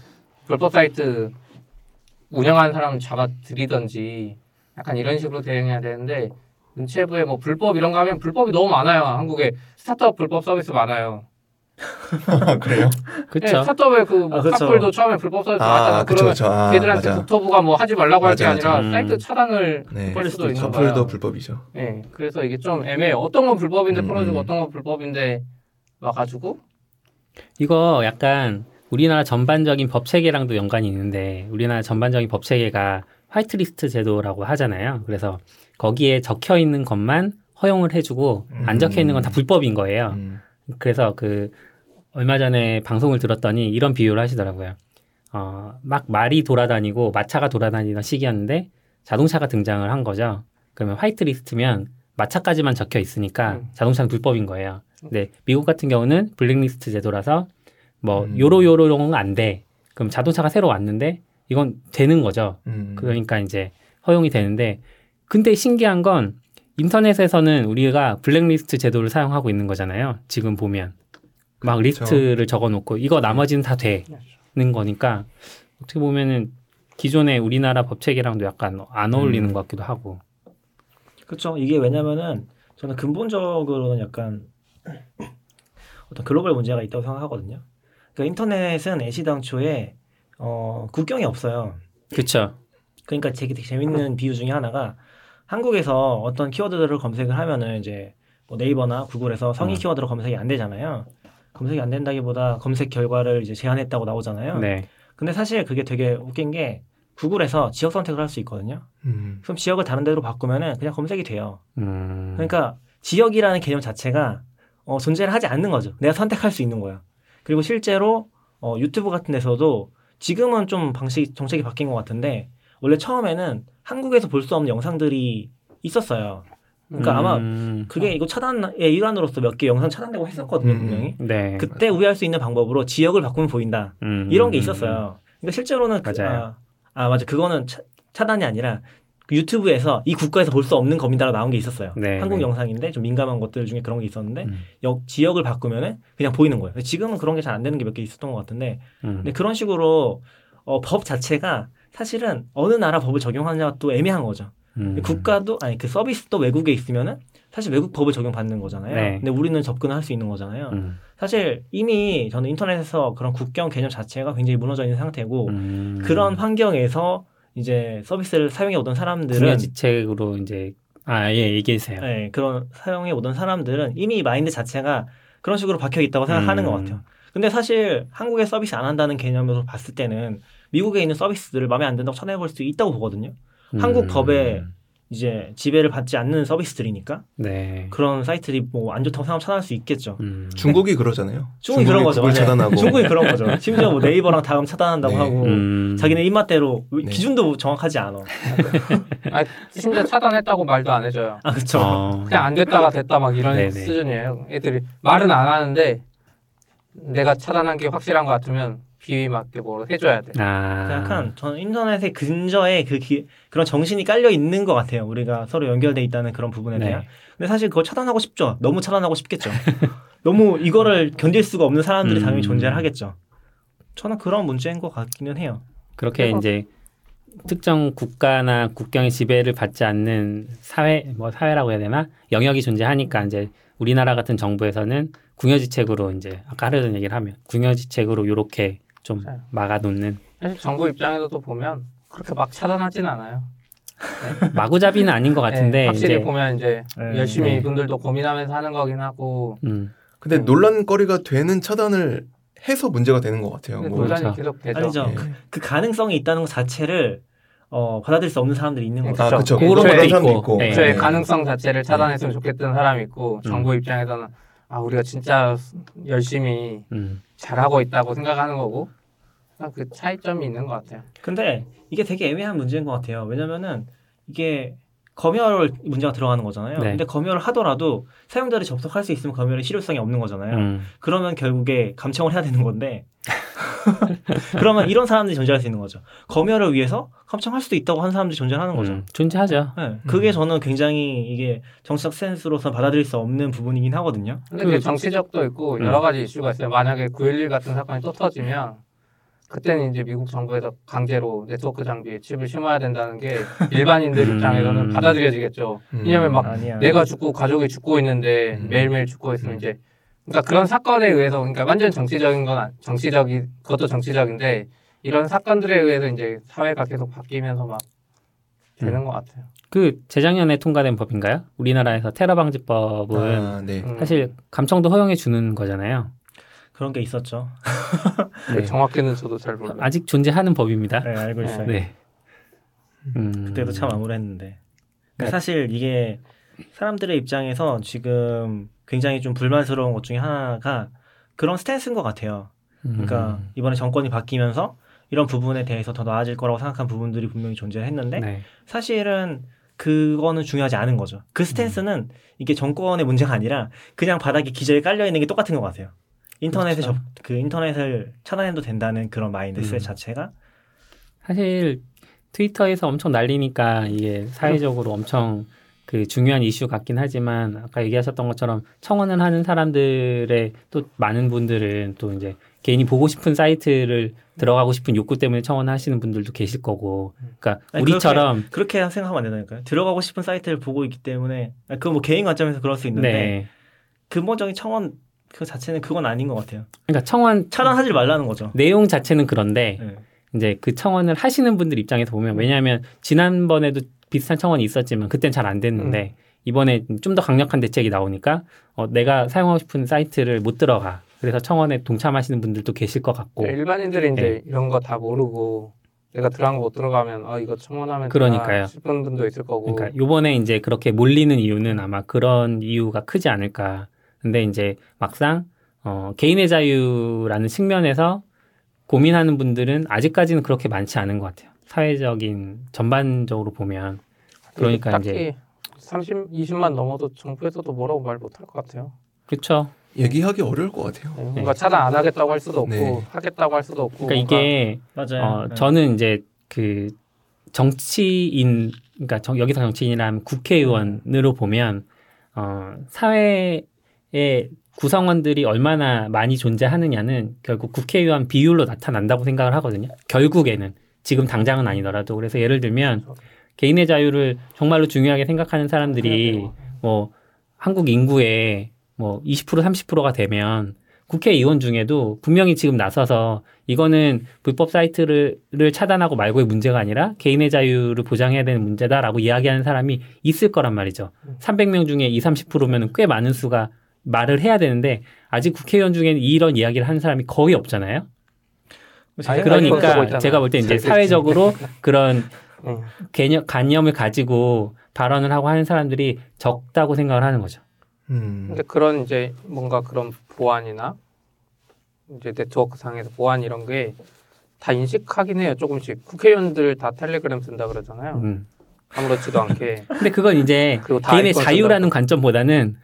불법 사이트 운영하는 사람 잡아들이던지 약간 이런 식으로 대응해야 되는데 문체부에 뭐 불법 이런 거 하면 불법이 너무 많아요. 한국에 스타트업 불법 서비스 많아요. 그래요? 네, 그렇죠. 스타트업에 그뭐 아, 그쵸. 카풀도 처음에 불법 서비스 나왔잖아. 아, 그쵸, 그러면 그쵸. 아, 걔들한테 맞아. 국토부가 뭐 하지 말라고 할 게 아니라. 음. 사이트 차단을 네. 할 수도 있는 커플도 거야. 불법이죠. 네, 그래서 이게 좀 애매해요. 어떤 건 불법인데 음, 풀어주고 음. 어떤 건 불법인데 와가지고 이거 약간 우리나라 전반적인 법 체계랑도 연관이 있는데 우리나라 전반적인 법 체계가 화이트리스트 제도라고 하잖아요. 그래서 거기에 적혀 있는 것만 허용을 해주고 안 적혀 있는 건 다 불법인 거예요. 음. 그래서 그 얼마 전에 방송을 들었더니 이런 비유를 하시더라고요. 어, 막 말이 돌아다니고 마차가 돌아다니던 시기였는데 자동차가 등장을 한 거죠. 그러면 화이트리스트면 마차까지만 적혀 있으니까 음. 자동차는 불법인 거예요. 근데 미국 같은 경우는 블랙리스트 제도라서 뭐 음. 요로 요로는 안 돼. 그럼 자동차가 새로 왔는데 이건 되는 거죠. 음. 그러니까 이제 허용이 되는데 근데 신기한 건 인터넷에서는 우리가 블랙리스트 제도를 사용하고 있는 거잖아요. 지금 보면 막 그렇죠. 리스트를 적어놓고 이거 나머지는 다 되는 거니까 어떻게 보면은 기존의 우리나라 법 체계랑도 약간 안 어울리는 음. 것 같기도 하고. 그렇죠. 이게 왜냐면은 저는 근본적으로는 약간 어떤 글로벌 문제가 있다고 생각하거든요. 그러니까 인터넷은 애시당초에 어, 국경이 없어요. 그렇죠. 그러니까 되게, 되게 재밌는 비유 중에 하나가 한국에서 어떤 키워드들을 검색을 하면은 이제 뭐 네이버나 구글에서 성의 음. 키워드로 검색이 안 되잖아요. 검색이 안 된다기보다 검색 결과를 이제 제한했다고 나오잖아요. 네. 근데 사실 그게 되게 웃긴 게 구글에서 지역 선택을 할 수 있거든요. 음. 그럼 지역을 다른 데로 바꾸면은 그냥 검색이 돼요. 음. 그러니까 지역이라는 개념 자체가 어, 존재를 하지 않는 거죠. 내가 선택할 수 있는 거야. 그리고 실제로 어, 유튜브 같은 데서도 지금은 좀 방식 정책이 바뀐 것 같은데 원래 처음에는 한국에서 볼 수 없는 영상들이 있었어요. 그러니까 아마 음. 그게 이거 차단의 일환으로서 몇 개 영상 차단되고 했었거든요, 음. 분명히. 네. 그때 우회할 수 있는 방법으로 지역을 바꾸면 보인다. 음. 이런 게 있었어요. 그러니까 실제로는 그- 맞아요. 아, 아 맞아 그거는 차, 차단이 아니라 그 유튜브에서 이 국가에서 볼 수 없는 겁니다라고 나온 게 있었어요. 네, 한국 네. 영상인데 좀 민감한 것들 중에 그런 게 있었는데 음. 역 지역을 바꾸면은 그냥 보이는 거예요. 지금은 그런 게 잘 안 되는 게 몇 개 있었던 것 같은데 음. 근데 그런 식으로 어, 법 자체가 사실은 어느 나라 법을 적용하냐가 또 애매한 거죠. 음. 국가도 아니 그 서비스도 외국에 있으면은 사실 외국 법을 적용받는 거잖아요. 네. 근데 우리는 접근할 수 있는 거잖아요. 음. 사실 이미 저는 인터넷에서 그런 국경 개념 자체가 굉장히 무너져 있는 상태고 음. 그런 환경에서 이제 서비스를 사용해 오던 사람들은 분야지책으로 이제 아예 얘기해주세요. 네, 그런 사용해 오던 사람들은 이미 마인드 자체가 그런 식으로 박혀 있다고 생각하는 음. 것 같아요. 근데 사실 한국에 서비스 안 한다는 개념으로 봤을 때는 미국에 있는 서비스들을 마음에 안 든다고 찾아볼 수 있다고 보거든요. 한국 음. 법에 이제 지배를 받지 않는 서비스들이니까 네. 그런 사이트들이 뭐 안 좋다고 생각하면 차단할 수 있겠죠. 음. 중국이 그러잖아요. 중국이 그런 거죠. 네. 차단하고. 중국이 그런 거죠. 심지어 뭐 네이버랑 다음 차단한다고 네. 하고 음. 자기네 입맛대로 네. 기준도 정확하지 않아. 아, 심지어 차단했다고 말도 안 해줘요. 아 그렇죠. 어. 그냥 안 됐다가 됐다 막 이런 네네. 수준이에요. 애들이 말은 안 하는데 내가 차단한 게 확실한 것 같으면 비위 맞게 뭐 해줘야 돼. 아. 약간 저는 인터넷의 근저에 그 기- 그런 정신이 깔려 있는 것 같아요. 우리가 서로 연결돼 있다는 그런 부분에 대한. 네. 근데 사실 그거 차단하고 싶죠. 너무 차단하고 싶겠죠. 너무 이거를 견딜 수가 없는 사람들이 당연히 음. 존재를 하겠죠. 저는 그런 문제인 것 같기는 해요. 그렇게 그래서- 이제 특정 국가나 국경의 지배를 받지 않는 사회 뭐 사회라고 해야 되나 영역이 존재하니까 이제 우리나라 같은 정부에서는 궁여지책으로 이제 아까 하려던 얘기를 하면 궁여지책으로 요렇게 좀 맞아요. 막아놓는 사실 정부 입장에서도 보면 그렇게 막 차단하진 않아요. 마구잡이는 아닌 것 같은데 네, 확실히 이제 보면 이제 네. 열심히 네. 이분들도 고민하면서 하는 거긴 하고 음, 근데 음. 논란거리가 되는 차단을 해서 문제가 되는 것 같아요. 뭐. 논란- 논란이 그렇죠. 계속 되죠. 아니죠. 네. 그, 그 가능성이 있다는 것 자체를 어, 받아들일 수 없는 사람들이 있는 거죠. 아, 그렇죠. 그런 그런 것도 있고, 있고. 네. 네. 가능성 자체를 차단했으면 좋겠다는 사람이 있고 음. 정부 입장에서는 아 우리가 진짜 열심히 음, 잘하고 있다고 생각하는 거고 그냥 그 차이점이 있는 것 같아요. 근데 이게 되게 애매한 문제인 것 같아요. 왜냐면은 이게 검열 문제가 들어가는 거잖아요. 네. 근데 검열을 하더라도 사용자들이 접속할 수 있으면 검열의 실효성이 없는 거잖아요. 음, 그러면 결국에 감청을 해야 되는 건데 그러면 이런 사람들이 존재할 수 있는 거죠. 검열을 위해서 감청할 수도 있다고 하는 사람들이 존재하는 거죠. 음, 존재하죠. 네, 그게 저는 굉장히 이게 정치적 센스로서 받아들일 수 없는 부분이긴 하거든요. 근데 그- 그 정치적도 있고 음. 여러 가지 이슈가 있어요. 만약에 9.11 같은 사건이 또 터지면 그때는 이제 미국 정부에서 강제로 네트워크 장비에 칩을 심어야 된다는 게 일반인들 음. 입장에서는 받아들여지겠죠. 음. 왜냐면 막 아니야. 내가 죽고 가족이 죽고 있는데 음. 매일매일 죽고 있으면 이제 그러니까 그런 사건에 의해서 그러니까 완전 정치적인 건 아- 정치적이 그것도 정치적인데 이런 사건들에 의해서 이제 사회가 계속 바뀌면서 막 되는 음. 것 같아요. 그 재작년에 통과된 법인가요? 우리나라에서 테러 방지법은 아, 네. 음. 사실 감청도 허용해 주는 거잖아요. 그런 게 있었죠. 네. 정확히는 저도 잘 몰라요. 아직 존재하는 법입니다. 네, 알고 있어요. 네. 음, 그때도 참 암울했는데. 네. 그러니까 사실 이게 사람들의 입장에서 지금 굉장히 좀 불만스러운 것 중에 하나가 그런 스탠스인 것 같아요. 그러니까 음, 이번에 정권이 바뀌면서 이런 부분에 대해서 더 나아질 거라고 생각한 부분들이 분명히 존재했는데 네. 사실은 그거는 중요하지 않은 거죠. 그 스탠스는 이게 정권의 문제가 아니라 그냥 바닥에 기저에 깔려 있는 게 똑같은 것 같아요. 인터넷에 그렇죠. 접, 그 인터넷을 차단해도 된다는 그런 mindset 음. 자체가 사실 트위터에서 엄청 날리니까 이게 사회적으로 엄청 그 중요한 이슈 같긴 하지만 아까 얘기하셨던 것처럼 청원을 하는 사람들의 또 많은 분들은 또 이제 개인이 보고 싶은 사이트를 들어가고 싶은 욕구 때문에 청원하시는 분들도 계실 거고, 그러니까 아니, 우리처럼 그렇게 생각하면 안 된다니까요. 들어가고 싶은 사이트를 보고 있기 때문에 그건 뭐 개인 관점에서 그럴 수 있는데 네, 근본적인 청원 그 자체는 그건 아닌 것 같아요. 그러니까 청원 차단하지 말라는 거죠. 내용 자체는 그런데 네. 이제 그 청원을 하시는 분들 입장에서 보면 왜냐하면 지난번에도 비슷한 청원이 있었지만 그땐 잘 안 됐는데 이번에 좀 더 강력한 대책이 나오니까 어, 내가 사용하고 싶은 사이트를 못 들어가 그래서 청원에 동참하시는 분들도 계실 것 같고 일반인들이 이제 네. 이런 거 다 모르고 내가 들어간 거 못 들어가면 아 이거 청원하면 그러니까요. 싶은 분도 있을 거고 그러니까 요번에 이제 그렇게 몰리는 이유는 아마 그런 이유가 크지 않을까. 근데 이제 막상 어, 개인의 자유라는 측면에서 고민하는 분들은 아직까지는 그렇게 많지 않은 것 같아요. 사회적인 전반적으로 보면 그러니까 딱히 이제 30, 20만 넘어도 정부에서도 뭐라고 말 못할 것 같아요. 그렇죠. 얘기하기 어려울 것 같아요. 네, 뭔가 차단 안 하겠다고 할 수도 없고 네. 하겠다고 할 수도 없고 그러니까 이게 맞아요. 어, 네. 저는 이제 그 정치인 그러니까 정- 여기서 정치인이라면 국회의원으로 보면 어, 사회 의 구성원들이 얼마나 많이 존재하느냐는 결국 국회의원 비율로 나타난다고 생각을 하거든요. 결국에는 지금 당장은 아니더라도 그래서 예를 들면 개인의 자유를 정말로 중요하게 생각하는 사람들이 뭐 한국 인구의 뭐 20% 30%가 되면 국회의원 중에도 분명히 지금 나서서 이거는 불법 사이트를 를 차단하고 말고의 문제가 아니라 개인의 자유를 보장해야 되는 문제다라고 이야기하는 사람이 있을 거란 말이죠. 300명 중에 2, 30%면 꽤 많은 수가 말을 해야 되는데 아직 국회의원 중에는 이런 이야기를 하는 사람이 거의 없잖아요. 그러니까. 제가 볼 때 이제 사회적으로 그런 응. 개념 관념을 가지고 발언을 하고 하는 사람들이 적다고 생각을 하는 거죠. 음. 근데 그런 이제 뭔가 그런 보안이나 이제 네트워크 상에서 보안 이런 게 다 인식하긴 해요 조금씩 국회의원들 다 텔레그램 쓴다 그러잖아요 음. 아무렇지도 않게 근데 그건 이제 개인의 자유라는 쓴다고. 관점보다는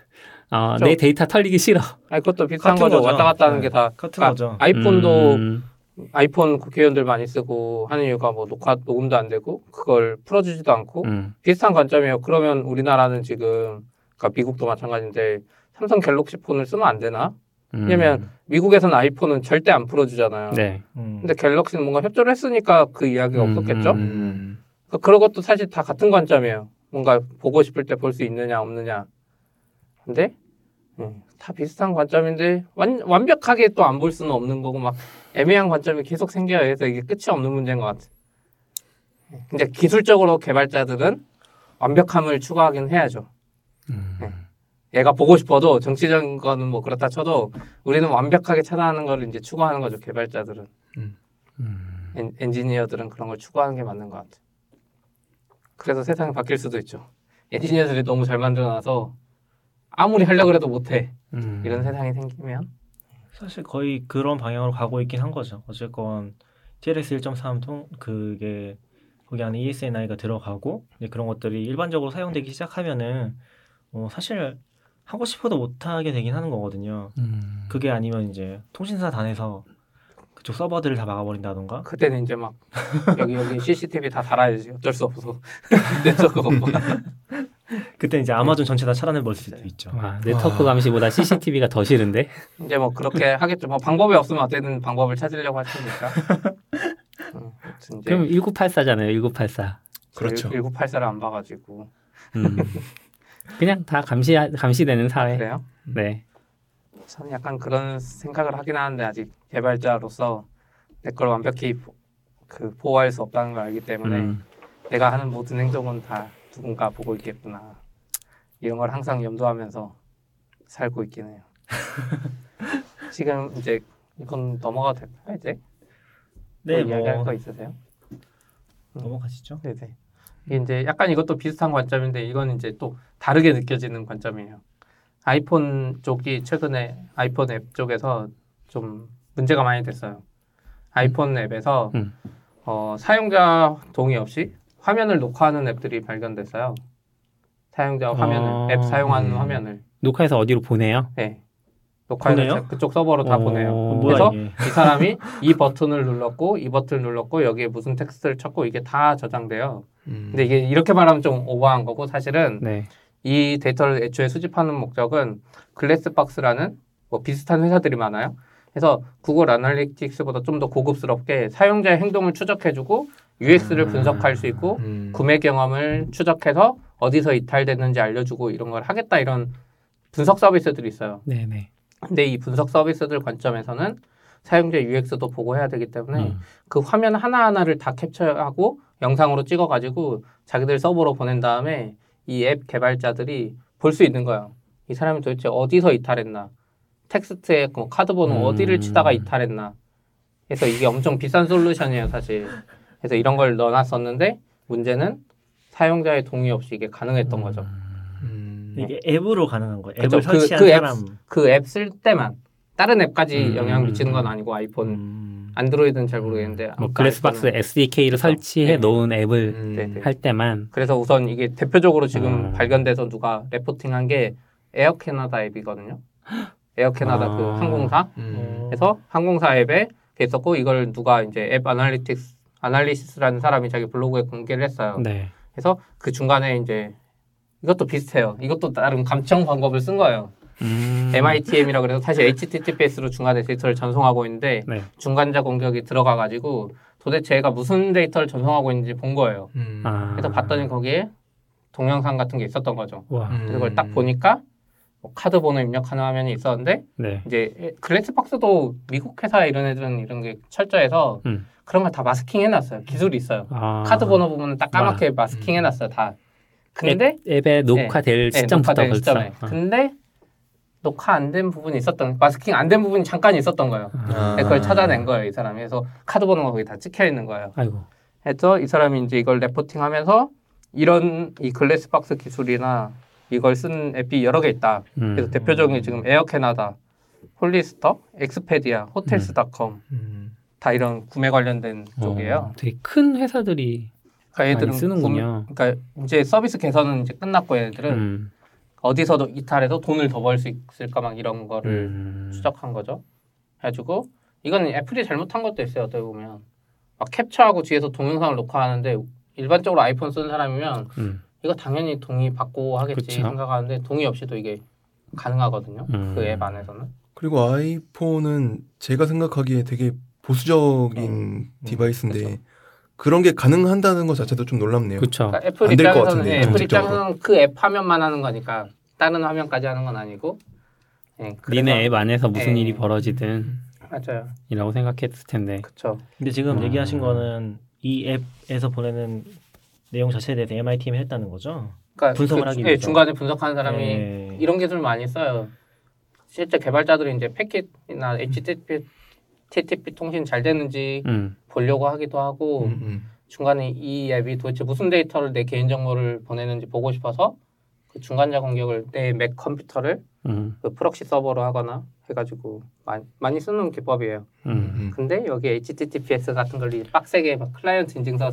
어. 내 데이터 털리기 싫어. 아니 그것도 비슷한 거죠. 거죠. 왔다 갔다 하는 네. 게다 같은 거죠. 아이폰도 음, 아이폰 국회의원들 많이 쓰고 하는 이유가 뭐 녹화 녹음도 안 되고 그걸 풀어주지도 않고 음, 비슷한 관점이에요. 그러면 우리나라는 지금 그러니까 미국도 마찬가지인데 삼성 갤럭시 폰을 쓰면 안 되나? 음. 왜냐면 미국에서는 아이폰은 절대 안 풀어주잖아요. 네. 음. 근데 갤럭시는 뭔가 협조를 했으니까 그 이야기가 음, 없었겠죠. 음. 그러니까 그런 것도 사실 다 같은 관점이에요. 뭔가 보고 싶을 때 볼 수 있느냐 없느냐. 근데 음, 다 비슷한 관점인데 완, 완벽하게 또 안 볼 수는 없는 거고 막 애매한 관점이 계속 생겨야 해서 이게 끝이 없는 문제인 것 같아. 근데 기술적으로 개발자들은 완벽함을 추구하긴 해야죠. 음, 얘가 보고 싶어도 정치적인 거는 뭐 그렇다 쳐도 우리는 완벽하게 차단하는 걸 이제 추구하는 거죠 개발자들은 음. 엔, 엔지니어들은 그런 걸 추구하는 게 맞는 것 같아. 그래서 세상이 바뀔 수도 있죠. 엔지니어들이 너무 잘 만들어놔서 아무리 하려고 해도 못해 음. 이런 세상이 생기면 사실 거의 그런 방향으로 가고 있긴 한 거죠. 어쨌건 TLS 1.3통 그게 거기 안에 ESNI가 들어가고 이제 그런 것들이 일반적으로 사용되기 시작하면은 어, 사실 하고 싶어도 못 하게 되긴 하는 거거든요. 음. 그게 아니면 이제 통신사 단에서 그쪽 서버들을 다 막아버린다던가 그때는 이제 막 여기 여기 CCTV 다 달아야지 어쩔 수 없어서 네트워크 없고 그때 이제 아마존 전체 다 차단해 버릴 수도 있죠. 와, 네트워크 감시보다 CCTV가 더 싫은데? 이제 뭐 그렇게 하겠죠. 뭐 방법이 없으면 어쨌든 방법을 찾으려고 할 테니까. 음, 이제 그럼 1984잖아요. 1984. 그렇죠. 1984를 안 봐가지고 음. 그냥 다 감시 감시되는 사회. 그래요? 네. 저는 약간 그런 생각을 하긴 하는데 아직 개발자로서 내 걸 완벽히 보- 그 보호할 수 없다는 걸 알기 때문에 음. 내가 하는 모든 행동은 다 누군가 보고 있겠구나 이런 걸 항상 염두하면서 살고 있긴 해요. 지금 이제 이건 넘어가도 될까요 이제? 네, 뭐 이야기할 뭐거 있으세요? 넘어가시죠. 네네. 이게 이제 약간 이것도 비슷한 관점인데 이건 이제 또 다르게 느껴지는 관점이에요. 아이폰 쪽이 최근에 아이폰 앱 쪽에서 좀 문제가 많이 됐어요. 아이폰 앱에서 음. 어, 사용자 동의 없이 화면을 녹화하는 앱들이 발견됐어요. 사용자 화면을 어, 앱 사용하는 음. 화면을 녹화해서 어디로 보내요? 네. 녹화해서? 그쪽 서버로 다 어, 보내요. 뭐야 그래서 이게? 이 사람이 이 버튼을 눌렀고 이 버튼을 눌렀고 여기에 무슨 텍스트를 쳤고 이게 다 저장돼요. 음. 근데 이게 이렇게 말하면 좀 오버한 거고 사실은 네. 이 데이터를 애초에 수집하는 목적은 글래스박스라는 뭐 비슷한 회사들이 많아요. 그래서 구글 아날리틱스보다 좀 더 고급스럽게 사용자의 행동을 추적해주고 UX를 음. 분석할 수 있고 음. 구매 경험을 추적해서 어디서 이탈됐는지 알려주고 이런 걸 하겠다 이런 분석 서비스들이 있어요. 네, 네. 근데 이 분석 서비스들 관점에서는 사용자 UX도 보고 해야 되기 때문에 음. 그 화면 하나하나를 다 캡처하고 영상으로 찍어가지고 자기들 서버로 보낸 다음에 이 앱 개발자들이 볼 수 있는 거예요. 이 사람이 도대체 어디서 이탈했나? 텍스트에 뭐 카드 번호 음. 어디를 치다가 이탈했나? 그래서 이게 엄청 비싼 솔루션이에요, 사실. 그래서 이런 걸 넣어놨었는데 문제는 사용자의 동의 없이 이게 가능했던 거죠. 음. 이게 앱으로 가능한 거예요. 앱을 그- 설치한 그 앱- 사람. 그앱 쓸 때만 다른 앱까지 음. 영향 미치는 건 아니고 아이폰, 음. 안드로이드는 잘 모르겠는데 뭐 Glassbox 아이폰은 SDK를 그렇죠. 설치해 네. 놓은 앱을 음. 네, 네. 할 때만 그래서 우선 이게 대표적으로 지금 음. 발견돼서 누가 reporting한 게 Air Canada 앱이거든요. Air Canada 아. 그 항공사. 음. 그래서 항공사 앱에 있었고 이걸 누가 이제 App Analytics analysis라는 사람이 자기 블로그에 공개를 했어요. 네. 그래서 그 중간에 이제 이것도 비슷해요. 이것도 나름 감청 방법을 쓴 거예요. 음. MITM이라 그래서 사실 HTTPS로 중간에 데이터를 전송하고 있는데 네. 중간자 공격이 들어가 가지고 도대체 얘가 무슨 데이터를 전송하고 있는지 본 거예요. 음. 아. 그래서 봤더니 거기에 동영상 같은 게 있었던 거죠. 와. 음. 그걸 딱 보니까 뭐 카드 번호 입력하는 화면이 있었는데 네. 이제 Glassbox도 미국 회사 이런 애들은 이런 게 철저해서 음. 그런 걸 다 masking 해놨어요. 기술이 있어요. 아. 카드 번호 부분은 딱 까맣게 masking 해놨어요. 다. 근데 앱 에 녹화될 네, 시점부터 벌써. 시점에. 어. 근데 녹화 안 된 부분이 있었던 masking 안 된 부분이 잠깐 있었던 거예요. 아. 그걸 찾아낸 거예요, 이 사람이. 그래서 카드 번호가 거기 다 찍혀 있는 거예요. 아이고. 해서 이 사람이 이제 이걸 reporting하면서 이런 이 Glassbox 기술이나 이걸 쓴 앱이 여러 개 있다. 음. 그래서 대표적인 게 지금 Air Canada, Hollister, Expedia, Hotels.com 음. 다 이런 구매 관련된 쪽이에요. 어, 되게 큰 회사들이 그러니까 얘들은 많이 쓰는군요. 구매- 그러니까 이제 서비스 개선은 이제 끝났고 얘들은 음. 어디서도 이탈해서 돈을 더 벌 수 있을까 막 이런 거를 음. 추적한 거죠. 해가지고 이건 애플이 잘못한 것도 있어요. 어떻게 보면 막 캡처하고 뒤에서 동영상을 녹화하는데 일반적으로 아이폰 쓰는 사람이면 음. 이거 당연히 동의 받고 하겠지 그쵸. 생각하는데 동의 없이도 이게 가능하거든요. 음. 그앱 안에서는. 그리고 아이폰은 제가 생각하기에 되게 보수적인 device인데 어, 그쵸. 그런 게 가능한다는 것 자체도 좀 놀랍네요. 그렇죠. 그러니까 애플 입장에서는 예, 애플. 입장에서는 그앱 화면만 하는 거니까 다른 화면까지 하는 건 아니고. 예, 그래서- 니네 앱 안에서 무슨 예. 일이 벌어지든 맞아요. 이라고 생각했을 텐데. 그렇죠. 근데 지금 음. 얘기하신 거는 이 앱에서 보내는 내용 자체에 대해서 MITM이 했다는 거죠. 그러니까 분석을 그, 하기 예, 위해서. 중간에 분석하는 사람이 네. 이런 기술 많이 써요. 실제 개발자들이 이제 패킷이나 HTTP, TTP 통신 잘 되는지 음. 보려고 하기도 하고 음, 음. 중간에 이 앱이 도대체 무슨 데이터를 내 개인 정보를 보내는지 보고 싶어서 그 중간자 공격을 내 맥 컴퓨터를 음. 그 proxy server로 하거나 해가지고 많이, 많이 쓰는 기법이에요. 음. 음. 근데 여기 HTTPS 같은 걸 이 빡세게 막 클라이언트 인증서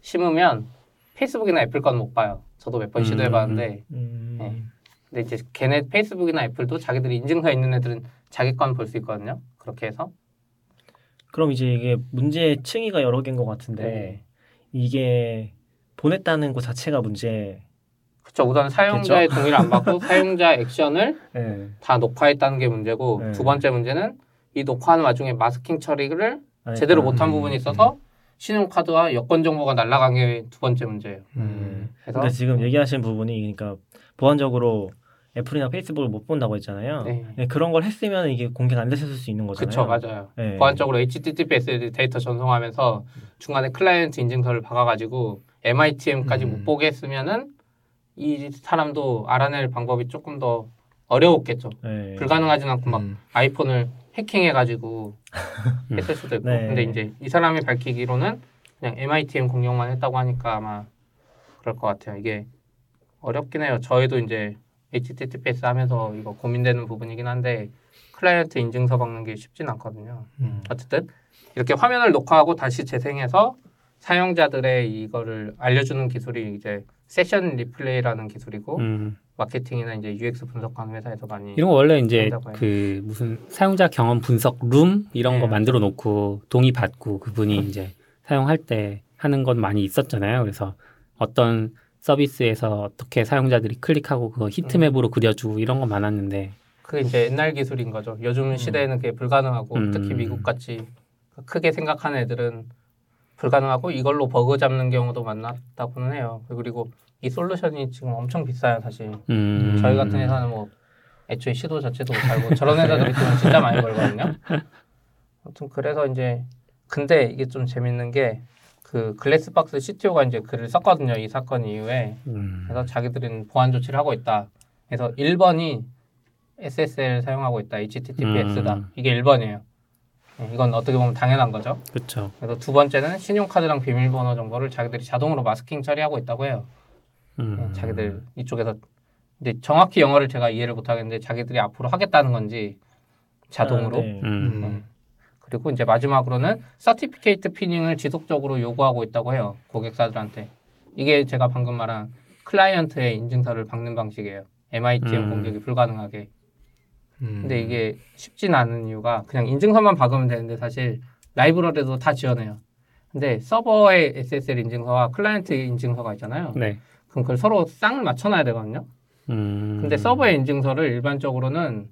심으면 페이스북이나 애플 건 못 봐요. 저도 몇번 음. 시도해봤는데 음. 네. 근데 이제 걔네 페이스북이나 애플도 자기들이 인증서 있는 애들은 자기 건 볼 수 있거든요. 그렇게 해서 그럼 이제 이게 문제 층위가 여러 개인 것 같은데 네. 이게 보냈다는 것 자체가 문제. 그쵸 우선 사용자의 동의를 안 받고 사용자 액션을 네. 다 녹화했다는 게 문제고 네. 두 번째 문제는 이 녹화하는 와중에 마스킹 처리를 안 제대로. 못한 음, 부분이 있어서 신용카드와 여권 정보가 날아간 게 두 번째 문제예요. 음. 그래서 근데 지금 얘기하시는 부분이 그러니까 보안적으로 애플이나 페이스북을 못 본다고 했잖아요. 네. 네, 그런 걸 했으면 이게 공개가 안 됐을 수 있는 거잖아요. 그쵸 맞아요. 네. 보안적으로 HTTPS 데이터 전송하면서 중간에 클라이언트 인증서를 박아가지고 MITM까지 음. 못 보게 했으면은 이 사람도 알아낼 방법이 조금 더 어려웠겠죠. 네. 불가능하진 않고 막 음. 아이폰을 해킹해가지고 음. 했을 수도 있고. 네. 근데 이제 이 사람이 밝히기로는 그냥 MITM 공격만 했다고 하니까 아마 그럴 것 같아요. 이게 어렵긴 해요. 저희도 이제 HTTPS 하면서 이거 고민되는 부분이긴 한데 클라이언트 인증서 박는 게 쉽진 않거든요. 음. 어쨌든 이렇게 화면을 녹화하고 다시 재생해서 사용자들의 이거를 알려주는 기술이 이제 session replay라는 기술이고 음. 마케팅이나 이제 UX 분석하는 회사에서 많이 이런 거 원래 이제. 그 무슨 사용자 경험 분석 룸 이런 거 네. 만들어 놓고 동의 받고 그분이 이제 사용할 때 하는 건 많이 있었잖아요. 그래서 어떤 서비스에서 어떻게 사용자들이 클릭하고 그거 heatmap으로 그려주고 이런 건 많았는데 그게 이제 옛날 기술인 거죠. 요즘 시대에는 그게 불가능하고 음. 특히 미국 같이 크게 생각하는 애들은 불가능하고 이걸로 버그 잡는 경우도 많았다고는 해요. 그리고 이 솔루션이 지금 엄청 비싸요, 사실. 음. 저희 같은 회사는 뭐 애초에 시도 자체도 못하고 저런 회사들이 돈 진짜 많이 벌거든요. 아무튼 그래서 이제 근데 이게 좀 재밌는 게 그 글래스박스 CTO가 이제 글을 썼거든요. 이 사건 이후에 음. 그래서 자기들은 보안 조치를 하고 있다. 그래서 1번이 SSL 사용하고 있다. HTTPS다. 음. 이게 1번이에요. 이건 어떻게 보면 당연한 거죠. 그렇죠. 그래서 두 번째는 신용카드랑 비밀번호 정보를 자기들이 자동으로 마스킹 처리하고 있다고 해요. 음. 자기들 이쪽에서 근데 정확히 영어를 제가 이해를 못 하겠는데 자기들이 앞으로 하겠다는 건지 자동으로 아, 네. 음. 네. 그리고 이제 마지막으로는 서티피케이트 피닝을 지속적으로 요구하고 있다고 해요 고객사들한테 이게 제가 방금 말한 클라이언트의 인증서를 박는 방식이에요 MITM 음. 공격이 불가능하게 음. 근데 이게 쉽진 않은 이유가 그냥 인증서만 박으면 되는데 사실 라이브러리도 다 지원해요 근데 서버의 SSL 인증서와 클라이언트 인증서가 있잖아요 네. 그럼 그걸 서로 쌍을 맞춰놔야 되거든요 음. 근데 서버의 인증서를 일반적으로는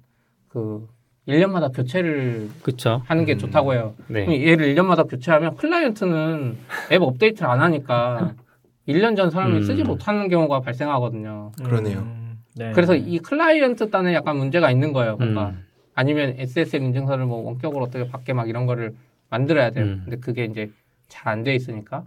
그 1년마다 교체를 그렇죠. 하는 게 음. 좋다고 해요. 네. 그럼 얘를 1년마다 교체하면 클라이언트는 앱 업데이트를 안 하니까 1년 전 사람이 음. 쓰지 못하는 경우가 발생하거든요. 그러네요. 음, 네. 그래서 이 클라이언트 단에 약간 문제가 있는 거예요. 뭔가 음. 아니면 SSL 인증서를 뭐 원격으로 어떻게 받게 막 이런 거를 만들어야 돼요. 음. 근데 그게 이제 잘 안 돼 있으니까.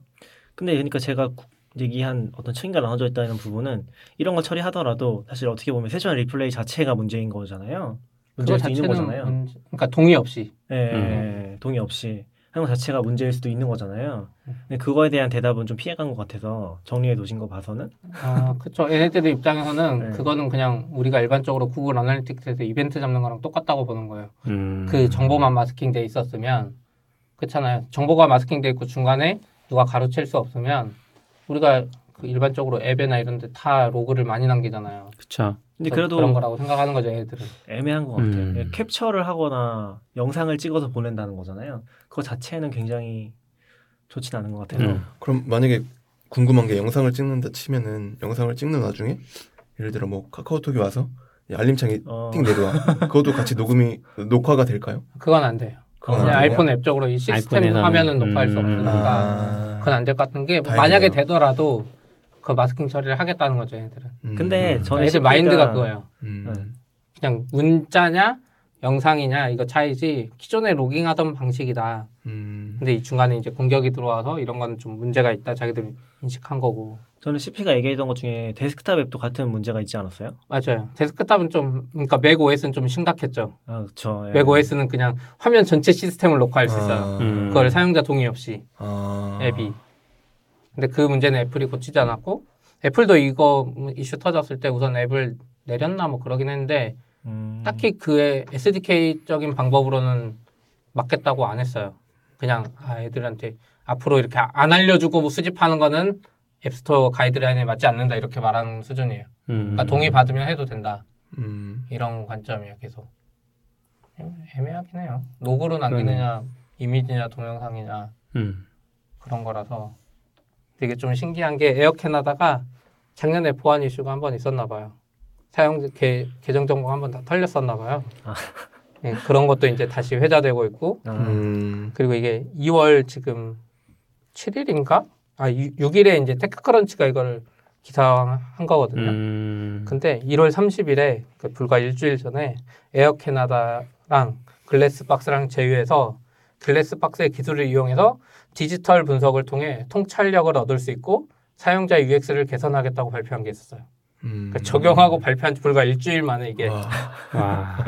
근데 그러니까 제가 구- 얘기한 어떤 책임감 나눠져 있다는 부분은 이런 걸 처리하더라도 사실 어떻게 보면 session replay 자체가 문제인 거잖아요. 문제일 수 있는 거잖아요. 문제- 그러니까 동의 없이. 예, 예, 예, 동의 없이 하는 것 자체가 문제일 수도 있는 거잖아요. 근데 그거에 대한 대답은 좀 피해간 것 같아서 정리해 놓으신 거 봐서는 아, 그쵸. 얘네들 입장에서는 네. 그거는 그냥 우리가 일반적으로 구글 아날리틱스에서 이벤트 잡는 거랑 똑같다고 보는 거예요. 음. 그 정보만 마스킹돼 있었으면 그렇잖아요. 정보가 마스킹돼 있고 중간에 누가 가로챌 수 없으면 우리가 그 일반적으로 앱이나 이런 데 다 로그를 많이 남기잖아요. 그렇죠. 근데 그래도 그런 거라고 생각하는 거죠, 얘들은. 애매한 것 같아요. 음. 예, 캡처를 하거나 영상을 찍어서 보낸다는 거잖아요. 그거 자체는 굉장히 좋진 않은 것 같아요. 음. 그럼 만약에 궁금한 게 영상을 찍는다 치면은 영상을 찍는 와중에 예를 들어 뭐 카카오톡이 와서 알림창이 어, 띵 내려와 그것도 같이 녹음이 녹화가 될까요? 그건 안 돼요. 그건 그냥? 아이폰 앱적으로 이 시스템. 화면은 녹화할 수 음. 없으니까 아. 그건 안 될 것 같은 게 다행이네요. 만약에 되더라도 그 마스킹 처리를 하겠다는 거죠, 얘들은. 음, 근데 음, 저는 애들 CP가 마인드가 그거예요. 음. 네. 그냥 문자냐 영상이냐 이거 차이지 기존에 logging하던 방식이다. 음. 근데 이 중간에 이제 공격이 들어와서 이런 건좀 문제가 있다 자기들이 인식한 거고 저는 CP가 얘기했던 것 중에 데스크탑 앱도 같은 문제가 있지 않았어요? 맞아요 데스크탑은 좀 그러니까 macOS는 좀 심각했죠 아, 그렇죠. 맥 OS는 그냥 화면 전체 시스템을 녹화할 수 있어요 아. 음. 그걸 사용자 동의 없이 아. 앱이 근데 그 문제는 애플이 고치지 않았고 애플도 이거 이슈 터졌을 때 우선 앱을 내렸나 뭐 그러긴 했는데 음, 딱히 그의 SDK적인 방법으로는 막겠다고 안 했어요. 그냥 아, 애들한테 앞으로 이렇게 안 알려주고 뭐 수집하는 거는 앱스토어 가이드라인에 맞지 않는다 이렇게 말하는 수준이에요. 음. 그러니까 동의 받으면 해도 된다 음. 이런 관점이에요. 계속 애매- 애매하긴 해요. 로그로 남기느냐 이미지냐 동영상이냐 음. 그런 거라서 되게 좀 신기한 게 에어 캐나다가 작년에 보안 이슈가 한 번 있었나 봐요. 사용 계, 계정 정보가 한 번 다 털렸었나 봐요. 아. 예, 그런 것도 이제 다시 회자되고 있고 아, 음. 그리고 이게 2월 지금 7일인가? 아 6 일에 이제 테크크런치가 이걸 기사한 거거든요. 음. 근데 1월 30일에 그 불과 일주일 전에 에어 캐나다랑 Glassbox랑 제휴해서 Glassbox의 기술을 이용해서 디지털 분석을 통해 통찰력을 얻을 수 있고 사용자 UX를 개선하겠다고 발표한 게 있었어요. 음. 그러니까 적용하고 발표한 지 불과 일주일 만에 이게 와. 와.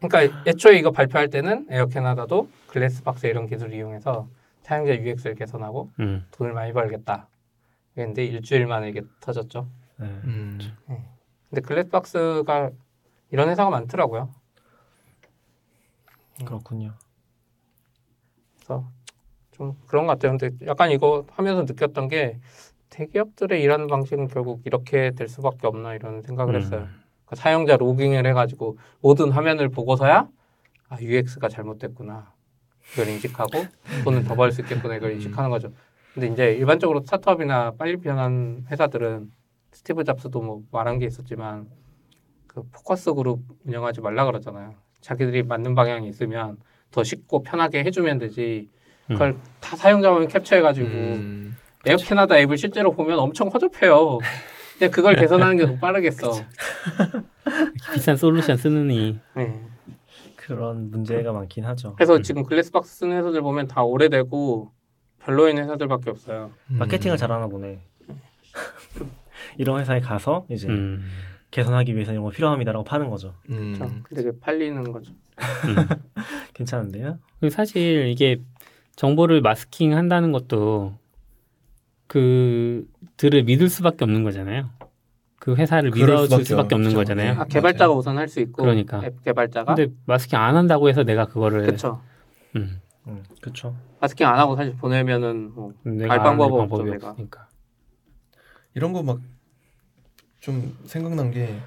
그러니까 애초에 이거 발표할 때는 에어 캐나다도 Glassbox 이런 기술을 이용해서 사용자 UX를 개선하고 음. 돈을 많이 벌겠다. 근데 일주일 만에 이게 터졌죠. 네. 음. 근데 글래스박스가 이런 회사가 많더라고요. 그렇군요. 그래서 좀 그런 것 같아요. 근데 약간 이거 하면서 느꼈던 게 대기업들의 일하는 방식은 결국 이렇게 될 수밖에 없나 이런 생각을 음. 했어요. 그러니까 사용자 로깅을 해가지고 모든 화면을 보고서야 아 UX가 잘못됐구나 이걸 인식하고 돈을 더벌 수 있겠구나 이걸 인식하는 거죠. 근데 이제 일반적으로 스타트업이나 빨리 변한 회사들은 스티브 잡스도 뭐 말한 게 있었지만 그 focus group 운영하지 말라 그러잖아요. 자기들이 맞는 방향이 있으면 더 쉽고 편하게 해주면 되지. 그걸 다 사용자만 캡처해가지고 음, 에어 캐나다 앱을 실제로 보면 엄청 허접해요. 근데 그걸 개선하는 게 더 빠르겠어. 비싼 솔루션 쓰느니 네. 그런 문제가 많긴 하죠. 그래서 음. 지금 Glassbox 쓰는 회사들 보면 다 오래되고 별로인 회사들밖에 없어요. 음. 마케팅을 잘하나 보네. 이런 회사에 가서 이제 음. 개선하기 위해서 이런 거 필요합니다라고 파는 거죠. 음. 참 되게 팔리는 거죠. 괜찮은데요? 그리고 사실 이게 정보를 마스킹 한다는 것도 그들을 믿을 수밖에 없는 거잖아요. 그 회사를 믿어줄 수밖에 수밖에 없는 없죠. 거잖아요. 아, 개발자가 우선 할 수 있고 그러니까. 앱 개발자가 근데 마스킹 안 한다고 해서 내가 그거를 그렇죠. 음, 음, 그렇죠. 마스킹 안 하고 사실 보내면은 뭐 내가 알알 방법은 방법이 없죠, 내가. 없으니까. 이런 거 막 좀 생각난 게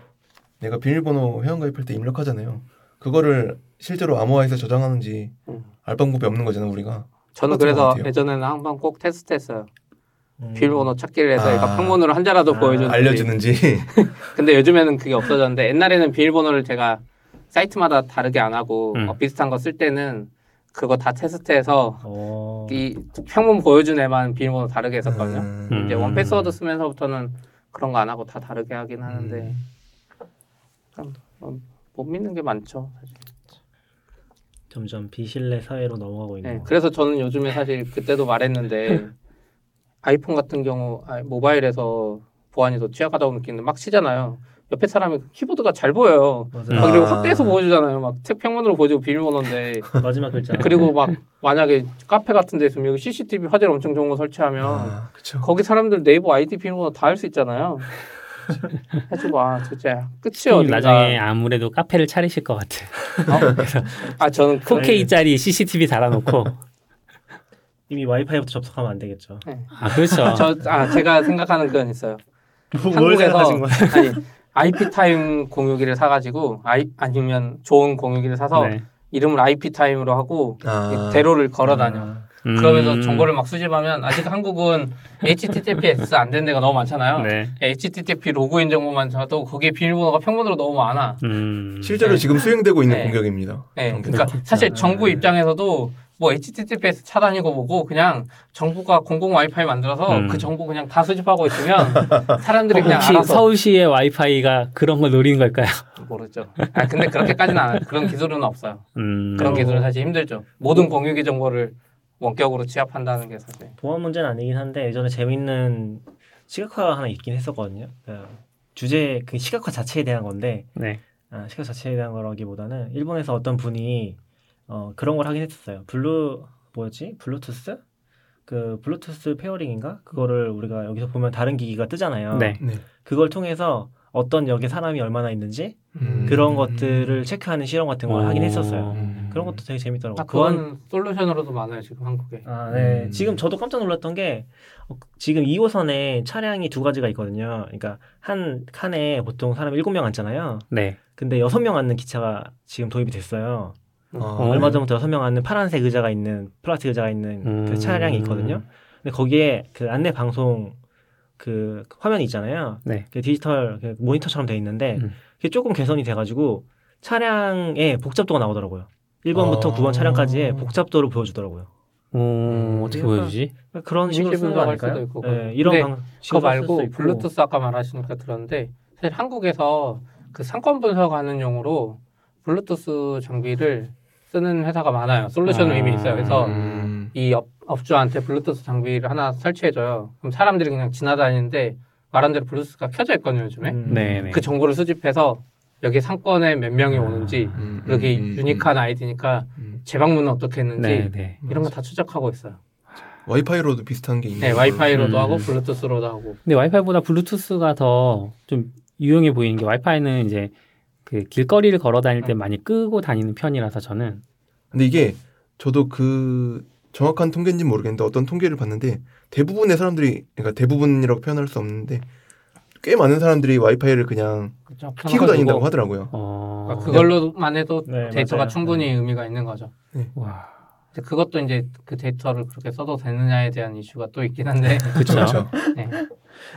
내가 비밀번호 회원가입할 때 입력하잖아요. 그거를 실제로 암호화해서 저장하는지 음. 알 방법이 없는 거잖아 우리가. 저는 그래서. 예전에는 항상 꼭 테스트했어요. 음. 비밀번호 찾기를 해서 아. 얘가 평문으로 한 자라도 아, 보여주는지. 알려주는지. 근데 요즘에는 그게 없어졌는데 옛날에는 비밀번호를 제가 사이트마다 다르게 안 하고 음. 어, 비슷한 거 쓸 때는 그거 다 테스트해서 어. 이 평문 보여준 애만 비밀번호 다르게 했었거든요. 음. 이제 음. 원패스워드 쓰면서부터는 그런 거 안 하고 다 다르게 하긴 하는데 음. 참, 어, 못 믿는 게 많죠. 사실. 점점 비신뢰 사회로 넘어가고 있는 네, 거. 그래서 저는 요즘에 사실 그때도 말했는데 아이폰 같은 경우 아, 모바일에서 보안이 더 취약하다고 느끼는데 막 치잖아요. 옆에 사람이 키보드가 잘 보여요. 맞아요. 막 아. 그리고 확대해서 보여주잖아요. 막 책 평면으로 보여주고 비밀번호인데 마지막 글자. 그리고 막 만약에 카페 같은 데 있으면 여기 CCTV 화질 엄청 좋은 거 설치하면 아. 거기 사람들 네이버 아이디 비밀번호 다할수 있잖아요. 해주고 아 진짜 끝이 어딘가. 나중에 아무래도 카페를 차리실 것 같아요. 아 저는 그, 4K짜리 CCTV 달아놓고 이미 와이파이부터 접속하면 안 되겠죠. 아 그렇죠. 저, 아, 제가 생각하는 그건 있어요. 뭘 한국에서 생각하신 거예요? 아니 ipTIME 공유기를 사가지고 아이, 아니면 좋은 공유기를 사서 네. 이름을 ipTIME으로 하고 아. 대로를 걸어 다녀. 아, 음. 그러면서 정보를 막 수집하면 아직 한국은 HTTPS 안 된 데가 너무 많잖아요. 네. HTTP 로그인 정보만 줘도 거기에 비밀번호가 평문으로 너무 많아. 음. 실제로 네. 지금 수행되고 있는 네. 공격입니다. 네. 그러니까 사실 정부 입장에서도 뭐 HTTPS 차단이고 뭐고 그냥 정부가 공공 와이파이 만들어서 음. 그 정보 그냥 다 수집하고 있으면 사람들이 그냥 혹시 알아서 서울시의 와이파이가 그런 걸 노리는 걸까요? 모르죠. 아 근데 그렇게까지는 안 그런 기술은 없어요. 음. 그런 어. 기술은 사실 힘들죠. 모든 공유기 정보를 원격으로 취합한다는 게 사실. 보안 문제는 아니긴 한데 예전에 재밌는 시각화가 하나 있긴 했었거든요. 그 주제 그 시각화 자체에 대한 건데 네. 아, 시각 자체에 대한 거라기보다는 일본에서 어떤 분이 어, 그런 걸 하긴 했었어요. 블루 뭐였지? 블루투스? 그 블루투스 pairing인가? 그거를 우리가 여기서 보면 다른 기기가 뜨잖아요. 네. 네. 그걸 통해서 어떤 역에 사람이 얼마나 있는지 음. 그런 것들을 체크하는 실험 같은 걸 하긴 오. 했었어요. 음. 그런 것도 되게 재밌더라고요. 아 그거는 솔루션으로도 많아요 지금 한국에. 아, 네. 음. 지금 저도 깜짝 놀랐던 게 어, 지금 2호선에 차량이 두 가지가 있거든요. 그러니까 한 칸에 보통 사람 7명 앉잖아요. 네. 근데 6명 앉는 기차가 지금 도입이 됐어요. 아, 어, 얼마 네. 전부터 6명 앉는 파란색 의자가 있는 플라스틱 의자가 있는 그 음. 차량이 있거든요. 근데 거기에 그 안내 방송 그 화면이 있잖아요. 네. 그 디지털 그 모니터처럼 돼 있는데 음. 그게 조금 개선이 돼가지고 차량의 복잡도가 나오더라고요. 1번부터 아. 9번 차량까지의 복잡도를 보여주더라고요. 오, 어떻게 약간- 보여주지? 그런 식으로 쓰는 거 아닐까요? 수도 있고, 네, 이런 방 그거 말고 수 있고. 블루투스 아까 말하시니까 들었는데 사실 한국에서 그 상권 분석하는 용으로 블루투스 장비를 쓰는 회사가 많아요. 솔루션은 아. 이미 있어요. 그래서 음. 이 업, 업주한테 블루투스 장비를 하나 설치해줘요. 그럼 사람들이 그냥 지나다니는데 말한 대로 블루투스가 켜져 있거든요, 요즘에. 음. 네, 네. 그 정보를 수집해서 여기 상권에 몇 명이 오는지 음, 여기 음, 음, unique한 아이디니까 음. 재방문은 어떻게 했는지 네, 네. 이런 거 다 추적하고 있어요. 와이파이로도 비슷한 게 있네요. 네, 와이파이로도 음. 하고 블루투스로도 하고. 근데 와이파이보다 블루투스가 더 좀 유용해 보이는 게 와이파이는 이제 그 길거리를 걸어 다닐 때 많이 끄고 다니는 편이라서 저는 근데 이게 저도 그 정확한 통계인지 는 모르겠는데 어떤 통계를 봤는데 대부분의 사람들이 그러니까 대부분이라고 표현할 수 없는데 꽤 많은 사람들이 와이파이를 그냥 그렇죠. 키고 다닌다고 하더라고요. 어 그러니까 그걸로만 해도 네, 데이터가 맞아요. 충분히 의미가 있는 거죠. 와 이제 그것도 이제 그 데이터를 그렇게 써도 되느냐에 대한 이슈가 또 있긴 한데 그렇죠. 네.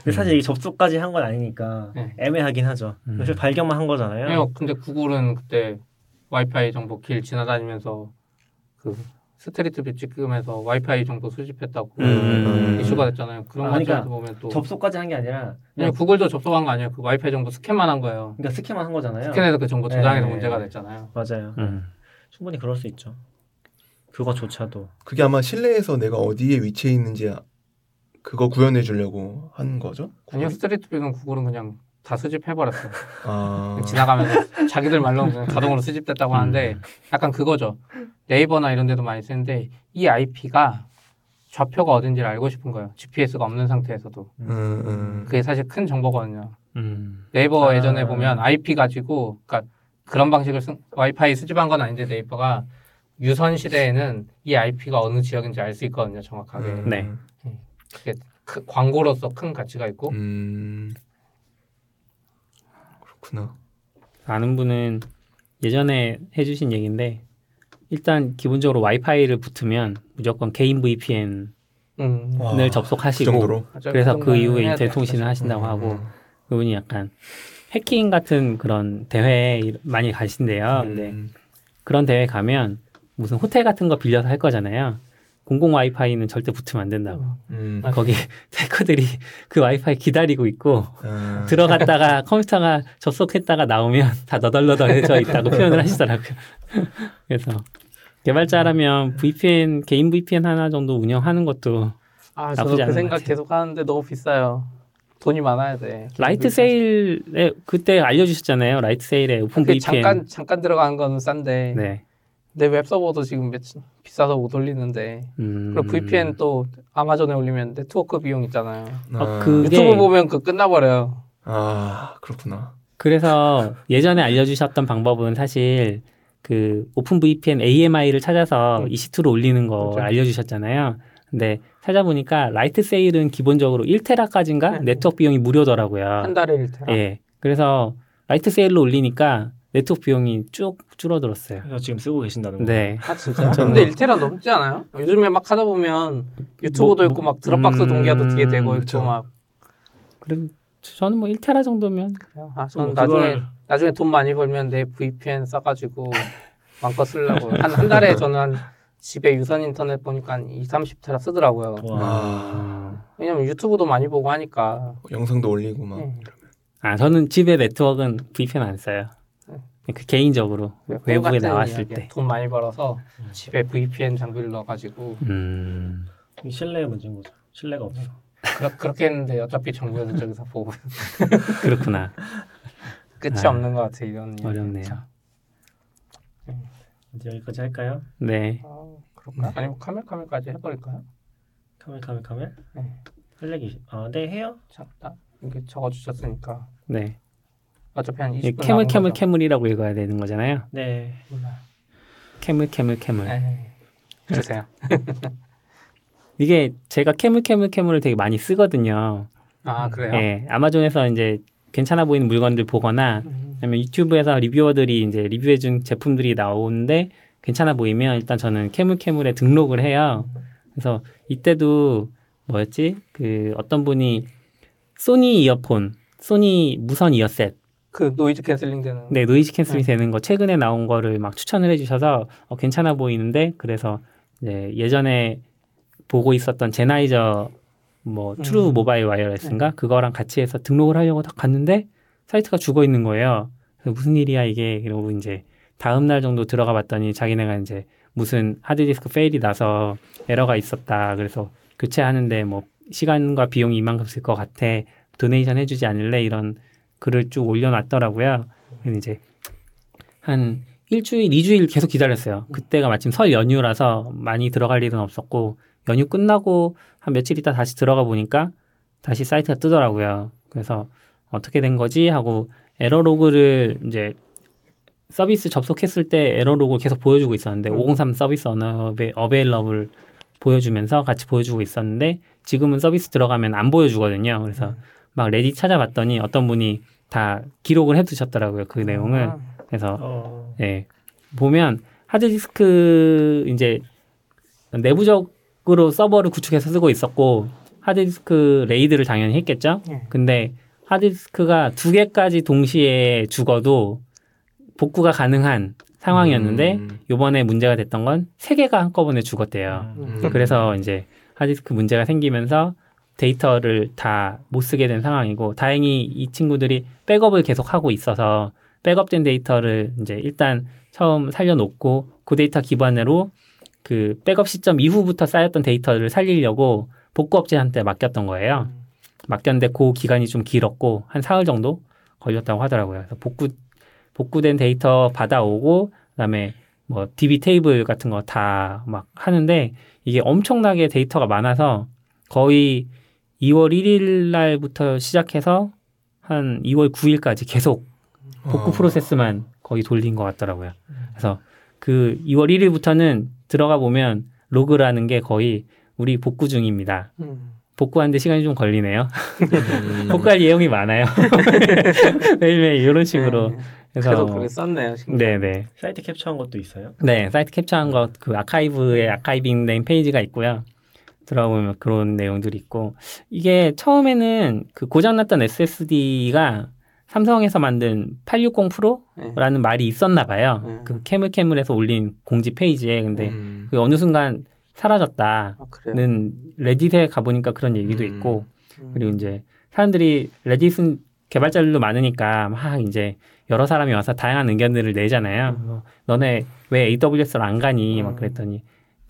근데 사실 이게 접속까지 한 건 아니니까 네. 애매하긴 하죠. 음. 사실 발견만 한 거잖아요. 아니요, 근데 구글은 그때 와이파이 정보 길 지나다니면서 그 Street View 찍으면서 와이파이 정보 수집했다고 음. 이슈가 됐잖아요. 그런 아, 거 그러니까 보면 또 접속까지 한 게 아니라 아니, 그냥 구글도 접속한 거 아니에요. 그 와이파이 정보 스캔만 한 거예요. 그러니까 스캔만 한 거잖아요. 스캔해서 그 정보 저장해서 네. 문제가 됐잖아요. 맞아요. 음. 충분히 그럴 수 있죠. 그거조차도. 그게 아마 실내에서 내가 어디에 위치해 있는지 아- 그거 구현해 주려고 한 거죠? 아니요, Street View는 구글은 그냥 다 수집해버렸어요. 아, 지나가면서 자기들 말로 그냥 자동으로 수집됐다고 음. 하는데 약간 그거죠. 네이버나 이런 데도 많이 쓰는데 이 IP가 좌표가 어딘지를 알고 싶은 거예요. GPS가 없는 상태에서도. 음, 음. 그게 사실 큰 정보거든요. 음. 네이버 아. 예전에 보면 IP 가지고 그러니까 그런 방식을 쓴 와이파이 수집한 건 아닌데 네이버가 유선 시대에는 이 IP가 어느 지역인지 알 수 있거든요, 정확하게. 음. 네. 그게 크- 광고로서 큰 가치가 있고. 음, 그렇구나. 아는 분은 예전에 해주신 얘기인데 일단 기본적으로 와이파이를 붙으면 무조건 개인 VPN을 음. 접속하시고 그. 그래서 그 이후에 인터넷 통신을. 하신다고 하고 음. 그분이 약간 해킹 같은 그런 대회에 많이 가신대요. 근데 음. 그런 대회 가면 무슨 호텔 같은 거 빌려서 할 거잖아요. 공공 와이파이는 절대 붙으면 안 된다고. 음. 거기 해커들이 그 와이파이 기다리고 있고 아, 들어갔다가 컴퓨터가 접속했다가 나오면 다 너덜너덜해져 있다고 표현을 하시더라고요. 그래서 개발자라면 VPN 개인 VPN 하나 정도 운영하는 것도 아, 나쁘지 저도 않은 그것 생각 같아요. 계속 하는데 너무 비싸요. 돈이 많아야 돼. Lightsail에 그때 알려주셨잖아요. Lightsail에 open 그 VPN. 잠깐 잠깐 들어가는 건 싼데 네. 내 웹 서버도 지금 몇, 비싸서 못 올리는데 음. 그리고 VPN 또 아마존에 올리면 네트워크 비용 있잖아요. 어, 그게- 유튜브 보면 그 끝나버려요. 아, 그렇구나. 그래서 예전에 알려주셨던 방법은 사실 그 OpenVPN AMI를 찾아서 음. EC2로 올리는 거 그렇죠. 알려주셨잖아요. 근데 찾아보니까 Lightsail은 기본적으로 1테라까지인가 네. 네트워크 비용이 무료더라고요. 한 달에 1테라. 예. 그래서 Lightsail로 올리니까 네트워크 비용이 쭉 줄어들었어요. 그래서 지금 쓰고 계신다는 거. 네. 아 진짜? 근데 1테라 넘지 않아요? 요즘에 막 하다 보면 유튜브도 뭐- 있고 막 드롭박스 음, 동기화도 뒤에 되고 있고 그쵸. 막 그럼 저는 뭐 1테라 정도면 아, 저는 뭐 나중에 그걸- 나중에 돈 많이 벌면 내 VPN 써가지고 마음껏 쓰려고 한 한 달에 저는 한 집에 유선 인터넷 보니까 한 2, 30테라 쓰더라고요. 와. 아, 왜냐면 유튜브도 많이 보고 하니까. 영상도 올리고 막. 네. 아 저는 집에 네트워크는 VPN 안 써요. 그 개인적으로 외국에 같은 나왔을. 때. 돈 많이 벌어서 집에 VPN 장비를 넣어가지고 음. 이 신뢰의 문제인 거죠. 신뢰가 없어. 그렇, 그렇게 했는데 어차피 정부에서 저기서 보고 그렇구나. 끝이 아, 없는 것 같아 이야기는. 어렵네요. 참. 이제 여기까지 할까요? 네. 아, 그럴까? 아니면 카멜 카멜까지 해버릴까요? Camel Camel Camel. 네. 할 얘기. 아, 네 해요. 잠깐 이게 적어주셨으니까 네. 어차피 한 이게 20분 Camel Camel Camel이라고 읽어야 되는 거잖아요. 네. 몰라요. Camel Camel Camel. 주세요. 이게 제가 Camel Camel Camel을 되게 많이 쓰거든요. 아 그래요? 예. 아마존에서 이제 괜찮아 보이는 물건들 보거나 음. 아니면 유튜브에서 리뷰어들이 이제 리뷰해준 제품들이 나오는데 괜찮아 보이면 일단 저는 CamelCamel에 등록을 해요. 그래서 이때도 뭐였지? 그 어떤 분이 소니 이어폰, 소니 무선 이어셋, 그 noise canceling 되는. 네 noise cancel이 네. 되는 거 최근에 나온 거를 막 추천을 해주셔서 어, 괜찮아 보이는데 그래서 이제 예전에 보고 있었던 젠하이저 뭐 true 음. mobile wireless인가 그거랑 같이 해서 등록을 하려고 딱 갔는데 사이트가 죽어 있는 거예요. 그래서 무슨 일이야 이게 이러고 이제 다음 날 정도 들어가 봤더니 자기네가 이제 무슨 하드디스크 fail이 나서 에러가 있었다. 그래서 교체하는데 뭐 시간과 비용이 이만큼 쓸 것 같아. donation 해주지 않을래? 이런 글을 쭉 올려놨더라고요. 이제 한 일주일, 이주일 계속 기다렸어요. 그때가 마침 설 연휴라서 많이 들어갈 일은 없었고 연휴 끝나고 한 며칠 있다 다시 들어가 보니까 다시 사이트가 뜨더라고요. 그래서 어떻게 된 거지 하고 에러 로그를 이제 서비스 접속했을 때 에러 로그 계속 보여주고 있었는데 음. 503 service una- available 보여주면서 같이 보여주고 있었는데 지금은 서비스 들어가면 안 보여주거든요. 그래서 막 Reddit 찾아봤더니 어떤 분이 다 기록을 해두셨더라고요. 그 내용을. 아, 그래서 어. 예. 보면 하드디스크 이제 내부적으로 서버를 구축해서 쓰고 있었고 하드디스크 RAID를 당연히 했겠죠. 예. 근데 하드디스크가 두 개까지 동시에 죽어도 복구가 가능한 상황이었는데 음. 요번에 문제가 됐던 건 세 개가 한꺼번에 죽었대요. 음. 음. 그래서 이제 하드디스크 문제가 생기면서 데이터를 다 못 쓰게 된 상황이고 다행히 이 친구들이 백업을 계속 하고 있어서 백업된 데이터를 이제 일단 처음 살려놓고 그 데이터 기반으로 그 백업 시점 이후부터 쌓였던 데이터를 살리려고 복구업체한테 맡겼던 거예요. 맡겼는데 그 기간이 좀 길었고 한 사흘 정도 걸렸다고 하더라고요. 그래서 복구 복구된 데이터 받아오고 그다음에 뭐 DB 테이블 같은 거 다 막 하는데 이게 엄청나게 데이터가 많아서 거의 2월 1일 날부터 시작해서 한 2월 9일까지 계속 복구 어. 프로세스만 거의 돌린 것 같더라고요. 그래서 그 2월 1일부터는 들어가 보면 로그라는 게 거의 우리 복구 중입니다. 음. 복구하는데 시간이 좀 걸리네요. 음. 복구할 내용이 많아요. 매일매일 이런 식으로. 네. 그래서 그래도 그게 썼네요. 네네. 사이트 캡처한 것도 있어요. 네, 사이트 캡처한 것, 그 아카이브에 archiving 된 페이지가 있고요. 들어보면 그런 내용들이 있고. 이게 처음에는 그 고장났던 SSD가 삼성에서 만든 860 프로라는 말이 있었나 봐요. 네. 그 캐물캐물에서 올린 공지 페이지에. 근데 음. 그 어느 순간 사라졌다는 아. 레딧에 가보니까 그런 얘기도 음. 있고. 음. 그리고 이제 사람들이 레딧은 개발자들도 많으니까 막 이제 여러 사람이 와서 다양한 의견들을 내잖아요. 뭐 너네 왜 AWS로 안 가니? 막 음. 그랬더니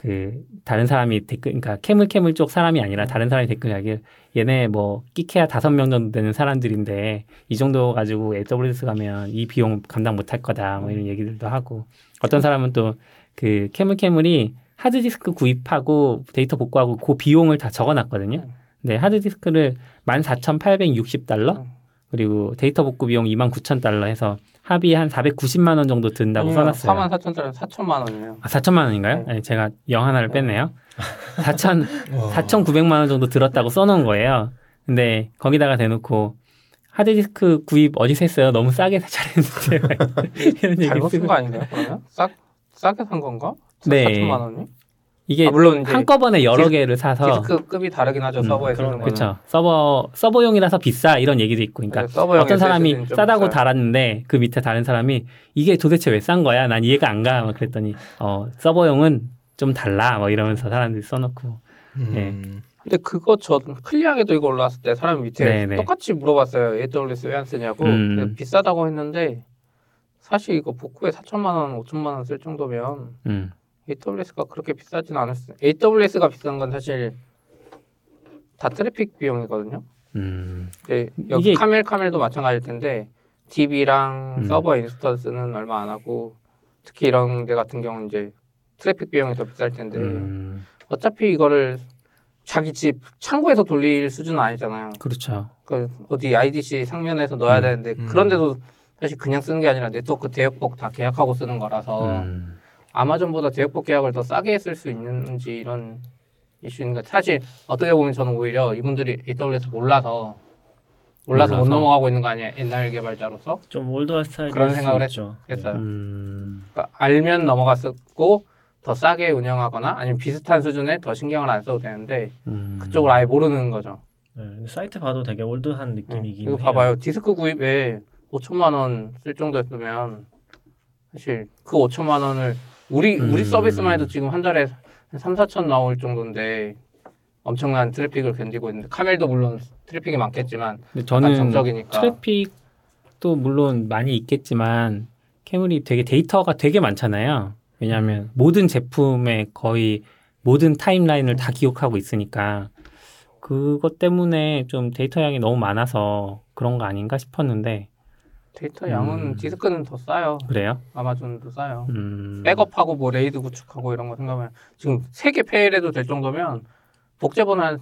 그 다른 사람이 댓글, 그러니까 캐물 캐물 쪽 사람이 아니라 다른 사람이 댓글 하길 얘네 뭐 끽해야 다섯 명 정도 되는 사람들인데 이 정도 가지고 AWS 가면 이 비용 감당 못할 거다. 뭐 이런 얘기들도 하고 어떤 사람은 또 그 Camel Camel이 하드디스크 구입하고 데이터 복구하고 그 비용을 다 적어놨거든요. 네, 하드디스크를 14,860달러 음. 그리고 데이터 복구 비용 29,000달러 해서 합이 한 490만 원 정도 든다고 써놨어요. 4만 4천 짜리 4천만 원이에요. 아, 4천만 원인가요? 네. 네, 제가 영 하나를 뺐네요. 4천 와. 4,900만 원 정도 들었다고 써놓은 거예요. 근데 거기다가 대놓고 하드디스크 구입 어디서 했어요? 너무 싸게 잘했는데 이런 얘기 잘못 쓴거 아닌가요? 그러면 싹 싸게 산 건가? 네. 4천만 원이? 이게 아, 물론 한꺼번에 여러 디스- 개를 사서 디스크급이 다르긴 하죠. 음, 서버에 쓰는. 거는. 그렇죠. 서버 서버용이라서 비싸 이런 얘기도 있고, 그러니까 네, 어떤 사람이 싸다고 비싸요. 달았는데 그 밑에 다른 사람이 이게 도대체 왜 싼 거야? 난 이해가 안 가. 막 그랬더니 어 서버용은 좀 달라. 뭐 이러면서 사람들이 써놓고 네. 음. 근데 그거 저 클리앙에도 이거 올라왔을 때 사람 밑에 네, 네. 똑같이 물어봤어요. AWS 왜 안 쓰냐고. 음. 비싸다고 했는데 사실 이거 복구에 4천만 원, 5천만 원 쓸 정도면 음, AWS가 그렇게 비싸진 않았어요. AWS가 비싼 건 사실 다 트래픽 비용이거든요. 음, 네, 여기 이게- Camel Camel도 마찬가지일 텐데 DB랑 음. 서버 instance는 얼마 안 하고 특히 이런 데 같은 경우는 이제 트래픽 비용이 더 비쌀 텐데 음, 어차피 이거를 자기 집 창고에서 돌릴 수준은 아니잖아요. 그렇죠. 그 어디 IDC 상면에서 넣어야 음. 되는데 음. 그런데도 사실 그냥 쓰는 게 아니라 네트워크 대역폭 다 계약하고 쓰는 거라서 음, 아마존보다 대역폭 계약을 더 싸게 쓸수 있는지 이런 이슈인가 사실 어떻게 보면 저는 오히려 이분들이 AWS 몰라서 몰라서 못 몰라서. 넘어가고 있는 거 아니야 옛날 개발자로서 좀 올드한 스타일이 그런 생각을 했죠. 했어요. 음, 그러니까 알면 넘어갔었고 더 싸게 운영하거나 아니면 비슷한 수준에 더 신경을 안 써도 되는데 음. 그쪽을 아예 모르는 거죠. 네, 사이트 봐도 되게 올드한 네. 느낌이긴 이거 해요. 봐봐요. 디스크 구입에 5천만 원 쓸 정도였으면 사실 그 5천만 원을 우리 우리 음. 서비스만 해도 지금 한 달에 한 3, 4천 나올 정도인데 엄청난 트래픽을 견디고 있는데 Camel도 물론 트래픽이 많겠지만 근데 다 저는 정적이니까 트래픽도 물론 많이 있겠지만 Camel이 되게 데이터가 되게 많잖아요. 왜냐하면 모든 제품의 거의 모든 timeline을 다 기억하고 있으니까 그것 때문에 좀 데이터 양이 너무 많아서 그런 거 아닌가 싶었는데 데이터 양은 음. 디스크는 더 싸요. 그래요? 아마존도 싸요. 음, 백업하고 뭐 RAID 구축하고 이런 거 생각하면 지금 세 개 fail해도 될 정도면 복제본 한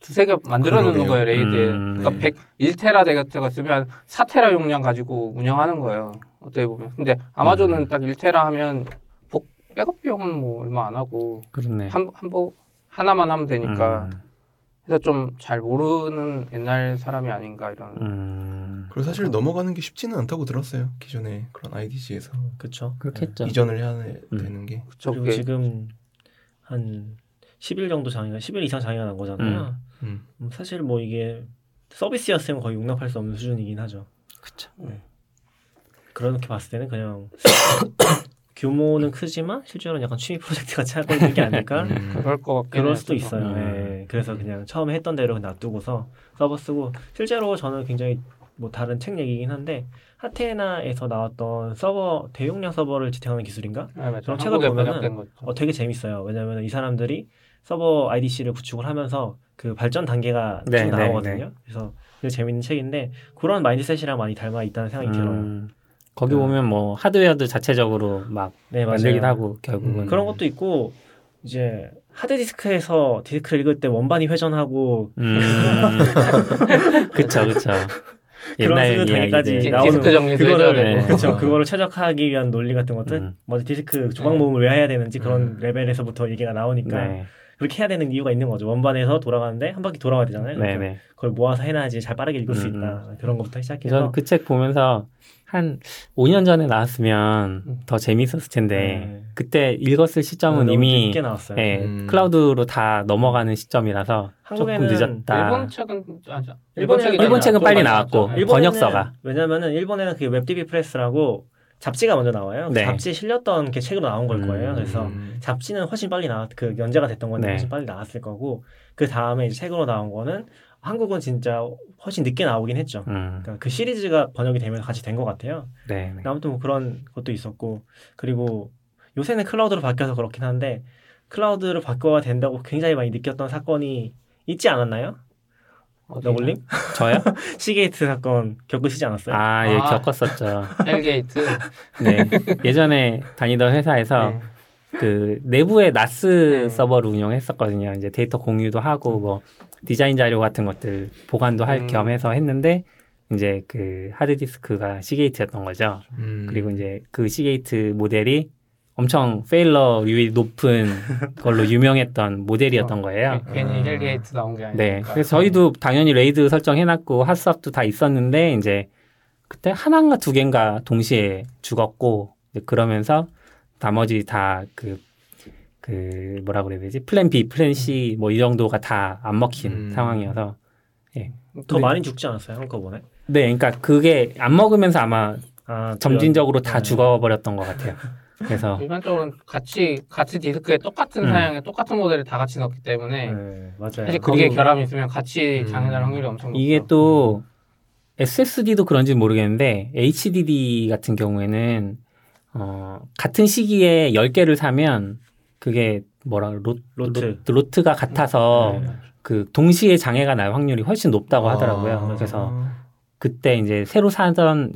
두세 개 만들어 놓는. 거예요 RAID에 음, 그러니까 네. 100, 1테라 데이터가 쓰면 4테라 용량 가지고 운영하는 거예요 어떻게 보면 근데 아마존은 음. 딱 1테라 하면 복, 백업 비용은 뭐 얼마 안 하고 그렇네. 한, 한 번, 하나만 하면 되니까 음, 그래서 좀 잘 모르는 옛날 사람이 아닌가 이런 음, 그리고 사실 넘어가는 게 쉽지는 않다고 들었어요. 기존에 그런 IDC에서 그렇죠. 그렇겠죠. 이전을 해야 음. 되는 게. 그쵸 그리고 그게 지금 한 10일 정도 장애가 10일 이상 장애가 난 거잖아요. 음. 음, 사실 뭐 이게 서비스였으면 거의 용납할 수 없는 수준이긴 하죠. 그쵸. 그렇게 봤을 때는 그냥 규모는 크지만 실제로는 약간 취미 프로젝트 같이 하고 있는 게 아닐까? 음. 그럴 것 같긴 그럴 수도. 있어요. 음. 예. 그래서 그냥 처음에 했던 대로 놔두고서 서버 쓰고 실제로 저는 굉장히 뭐 다른 책 얘기긴 한데 하테나에서 나왔던 서버 대용량 서버를 지탱하는 기술인가? 네, 맞아요. 그런 책을 보면은 거죠. 어, 되게 재밌어요. 왜냐하면 이 사람들이 서버 IDC를 구축을 하면서 그 발전 단계가 네, 쭉 네, 나오거든요. 네. 그래서 되게 재밌는 책인데 그런 mindset이랑 많이 닮아 있다는 생각이 들어요. 음, 거기 그- 보면 뭐 하드웨어도 자체적으로 막 네, 맞아요. 하고 결국은 음. 그런 것도 있고 이제 하드 디스크에서 디스크를 읽을 때 원반이 회전하고 음. 그쵸 그쵸. 그런. 나오는 디스크 정리도 그거를 되고. 그렇죠. 그거를 최적화하기 위한 논리 같은 것들 음. 먼저 디스크 조각 모음을 왜 해야 되는지 그런 음. 레벨에서부터 얘기가 나오니까 네, 그렇게 해야 되는 이유가 있는 거죠. 원반에서 돌아가는데 한 바퀴 돌아가야 되잖아요. 네, 그러니까 네. 그걸 모아서 해놔야지 잘 빠르게 읽을 수 음, 있다. 그런 것부터 시작해서 저는 그 책 보면서 한 5년 전에 나왔으면 음. 더 재밌었을 텐데 네. 그때 읽었을 시점은 너무 이미 늦게 나왔어요. 예, 음. 클라우드로 다 넘어가는 시점이라서 조금 한국에는 늦었다. 일본 책은 아, 자, 일본 책이 책은 일본 책은 좀 빨리 나왔고. 일본- 번역서가. 왜냐면은 일본에는 그 웹DB 프레스라고 잡지가 먼저 나와요. 그 네. 잡지에 실렸던 게 책으로 나온 걸 거예요. 음. 그래서 음. 잡지는 훨씬 빨리 나왔 그 연재가 됐던 건데 네. 훨씬 빨리 나왔을 거고 그 다음에 이제 책으로 나온 거는 한국은 진짜 훨씬 늦게 나오긴 했죠. 음, 그러니까 그 시리즈가 번역이 되면서 같이 된 것 같아요. 네, 네. 아무튼 뭐 그런 것도 있었고 그리고 요새는 클라우드로 바뀌어서 그렇긴 한데 클라우드로 바꿔야 된다고 굉장히 많이 느꼈던 사건이 있지 않았나요? 너굴님 저요? 시게이트 사건 겪으시지 않았어요? 아, 예, 아. 겪었었죠. hellgate. 네. 예전에 다니던 회사에서 네. 그 내부에 NAS 네. 서버를 운영했었거든요. 이제 데이터 공유도 하고 뭐 디자인 자료 같은 것들 보관도 할 음. 겸해서 했는데 이제 그 하드 디스크가 시게이트였던 거죠. 음. 그리고 이제 그 시게이트 모델이 엄청 failure율이 높은 걸로 유명했던 모델이었던 거예요. 네, 괜히 hellgate 나온 게 아니니까. 네. 그래서 저희도 당연히 RAID 설정해놨고 hot swap도 다 있었는데 이제 그때 하나인가 두 개인가 동시에 죽었고 이제 그러면서 나머지 다 그 그 뭐라 그래야 되지 plan B, plan C 뭐 이 정도가 다 안 먹힌 음. 상황이어서 더 근데- 많이 죽지 않았어요 한꺼번에? 네, 그러니까 그게 안 먹히면서 아마 아, 점진적으로 다 네. 죽어버렸던 것 같아요. 그래서 일반적으로 같이 같이 디스크에 똑같은 음. 사양에 똑같은 모델을 다 같이 넣기 때문에 네, 맞아요. 사실 그게 거기- 결함이 있으면 같이 음. 장애날 확률이 엄청 높죠. 이게 또 SSD도 그런지 는 모르겠는데 HDD 같은 경우에는 어, 같은 시기에 10개를 사면 그게 뭐라 로, 로트. 로 트, 가 같아서 네. 그 동시에 장애가 날 확률이 훨씬 높다고 아. 하더라고요. 그래서 그때 이제 새로 사던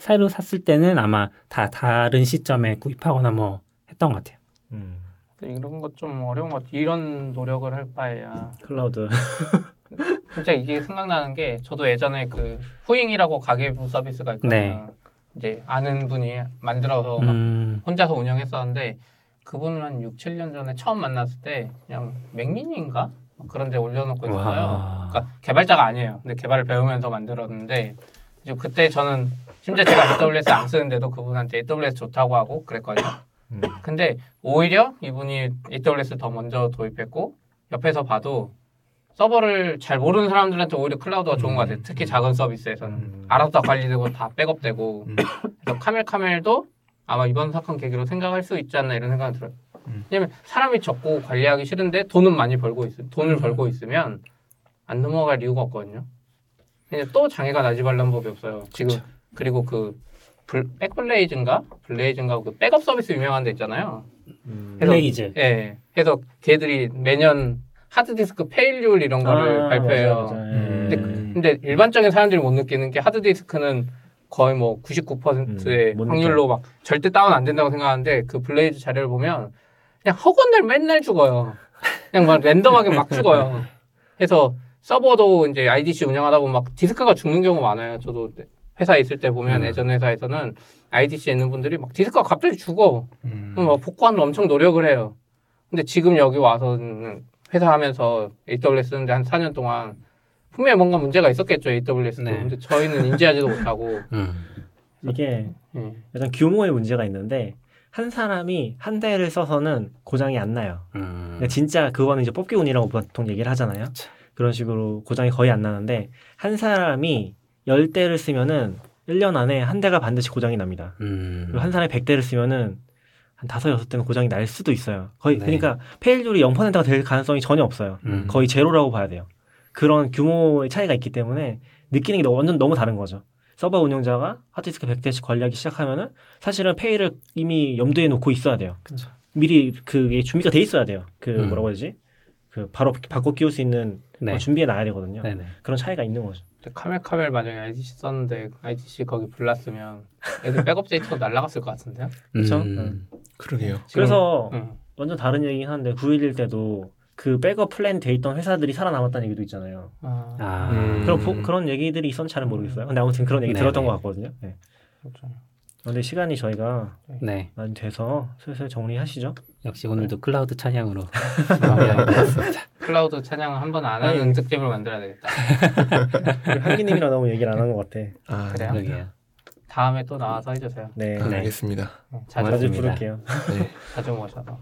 새로 샀을 때는 아마 다 다른 시점에 구입하거나 뭐 했던 것 같아요. 음, 이런 것 좀 어려운 것 같아요. 이런 노력을 할 바에야 클라우드. 진짜 이게 생각나는 게 저도 예전에 그 후잉이라고 가계부 서비스가 있거든요. 네. 이제 아는 분이 만들어서 막 음, 혼자서 운영했었는데 그분을 한 6, 7년 전에 처음 만났을 때 그냥 맥미니인가 그런 데 올려놓고 있었어요. 와. 그러니까 개발자가 아니에요. 근데 개발을 배우면서 만들었는데 이제 그때 저는 심지어 제가 AWS 안 쓰는데도 그분한테 AWS 좋다고 하고 그랬거든요. 음. 근데 오히려 이분이 AWS 더 먼저 도입했고 옆에서 봐도 서버를 잘 모르는 사람들한테 오히려 클라우드가 좋은 것 같아요. 특히 작은 서비스에서는 음. 알아서 다 관리되고 다 백업되고 음. 그래서 카멜카멜도 아마 이번 사건 계기로 생각할 수 있지 않나 이런 생각이 들어요. 음. 왜냐면 사람이 적고 관리하기 싫은데 돈은 많이 벌고 있 음. 돈을 벌고 있으면 안 넘어갈 이유가 없거든요. 근데 또 장애가 나지 말란 법이 없어요. 지금 그리고 그 블- 백블레이즈인가 블레이즈인가 그 백업 서비스 유명한 데 있잖아요. 음. 그래서- 블레이즈. 예. 그래서 걔들이 매년 하드디스크 fail률 이런 거를 아, 발표해요. 맞아요, 맞아요. 음. 예. 근데 일반적인 사람들이 못 느끼는 게 하드디스크는 거의 뭐 99%의 음, 못 확률로 막 절대 다운 안 된다고 생각하는데 그 블레이즈 자료를 보면 그냥 허건날 맨날 죽어요. 그냥 막 랜덤하게 막 죽어요. 그래서 서버도 이제 IDC 운영하다 보면 막 디스크가 죽는 경우 많아요. 저도 회사에 있을 때 보면 음. 예전 회사에서는 IDC에 있는 분들이 막 디스크가 갑자기 죽어. 음. 그럼 막 복구하는 엄청 노력을 해요. 근데 지금 여기 와서는 회사 하면서 AWS 쓰는데 한 4년 동안 분명히 뭔가 문제가 있었겠죠 AWS도. 네. 근데 저희는 인지하지도 못하고. 음. 이게 예. 약간 규모의 문제가 있는데 한 사람이 한 대를 써서는 고장이 안 나요. 음. 그러니까 진짜 그거는 이제 뽑기 운이라고 보통 얘기를 하잖아요. 그쵸. 그런 식으로 고장이 거의 안 나는데 한 사람이 열 대를 쓰면은 1년 안에 한 대가 반드시 고장이 납니다. 음. 그리고 한 사람이 100대를 쓰면은 한 다섯 여섯 대는 고장이 날 수도 있어요. 거의 네. 그러니까 페일률이 0%가 될 가능성이 전혀 없어요. 음. 거의 제로라고 봐야 돼요. 그런 규모의 차이가 있기 때문에 느끼는 게 완전 너무 다른 거죠. 서버 운영자가 하드디스크 100대씩 관리하기 시작하면은 사실은 fail을 이미 염두에 놓고 있어야 돼요. 그쵸. 미리 그게 준비가 돼 있어야 돼요. 그 음. 뭐라고 해야지? 그 바로 바꿔 끼울 수 있는 네. 걸 준비해 놔야 되거든요. 네네. 그런 차이가 있는 거죠. 근데 카멜 카멜 만약에 IDC 썼는데 IDC 거기 불났으면 애들 백업 데이터가 날라갔을 것 같은데요? 그쵸? 음. 그러게요. 지금- 그래서 응. 완전 다른 얘기긴 한데 9.11 때도 그 백업 플랜 돼 있던 회사들이 살아남았다는 얘기도 있잖아요. 아, 아. 음. 그런 보- 그런 얘기들이 있었는지 잘은 모르겠어요. 근데 아무튼 그런 얘기 네네. 들었던 것 같거든요. 네. 그렇죠. 근데 시간이 저희가 네. 많이 돼서 슬슬 정리하시죠. 역시 오늘도 클라우드 찬양으로. 클라우드 찬양 한번 안 하는 아니. 특집을 만들어야 되겠다. 한기님이랑 너무 얘기를 안 한 것 같아. 아, 그래요? 그러게요. 다음에 또 나와서 해주세요. 네. 아, 네. 알겠습니다. 응, 자주 자주. 부를게요. 네. 자주 모셔서.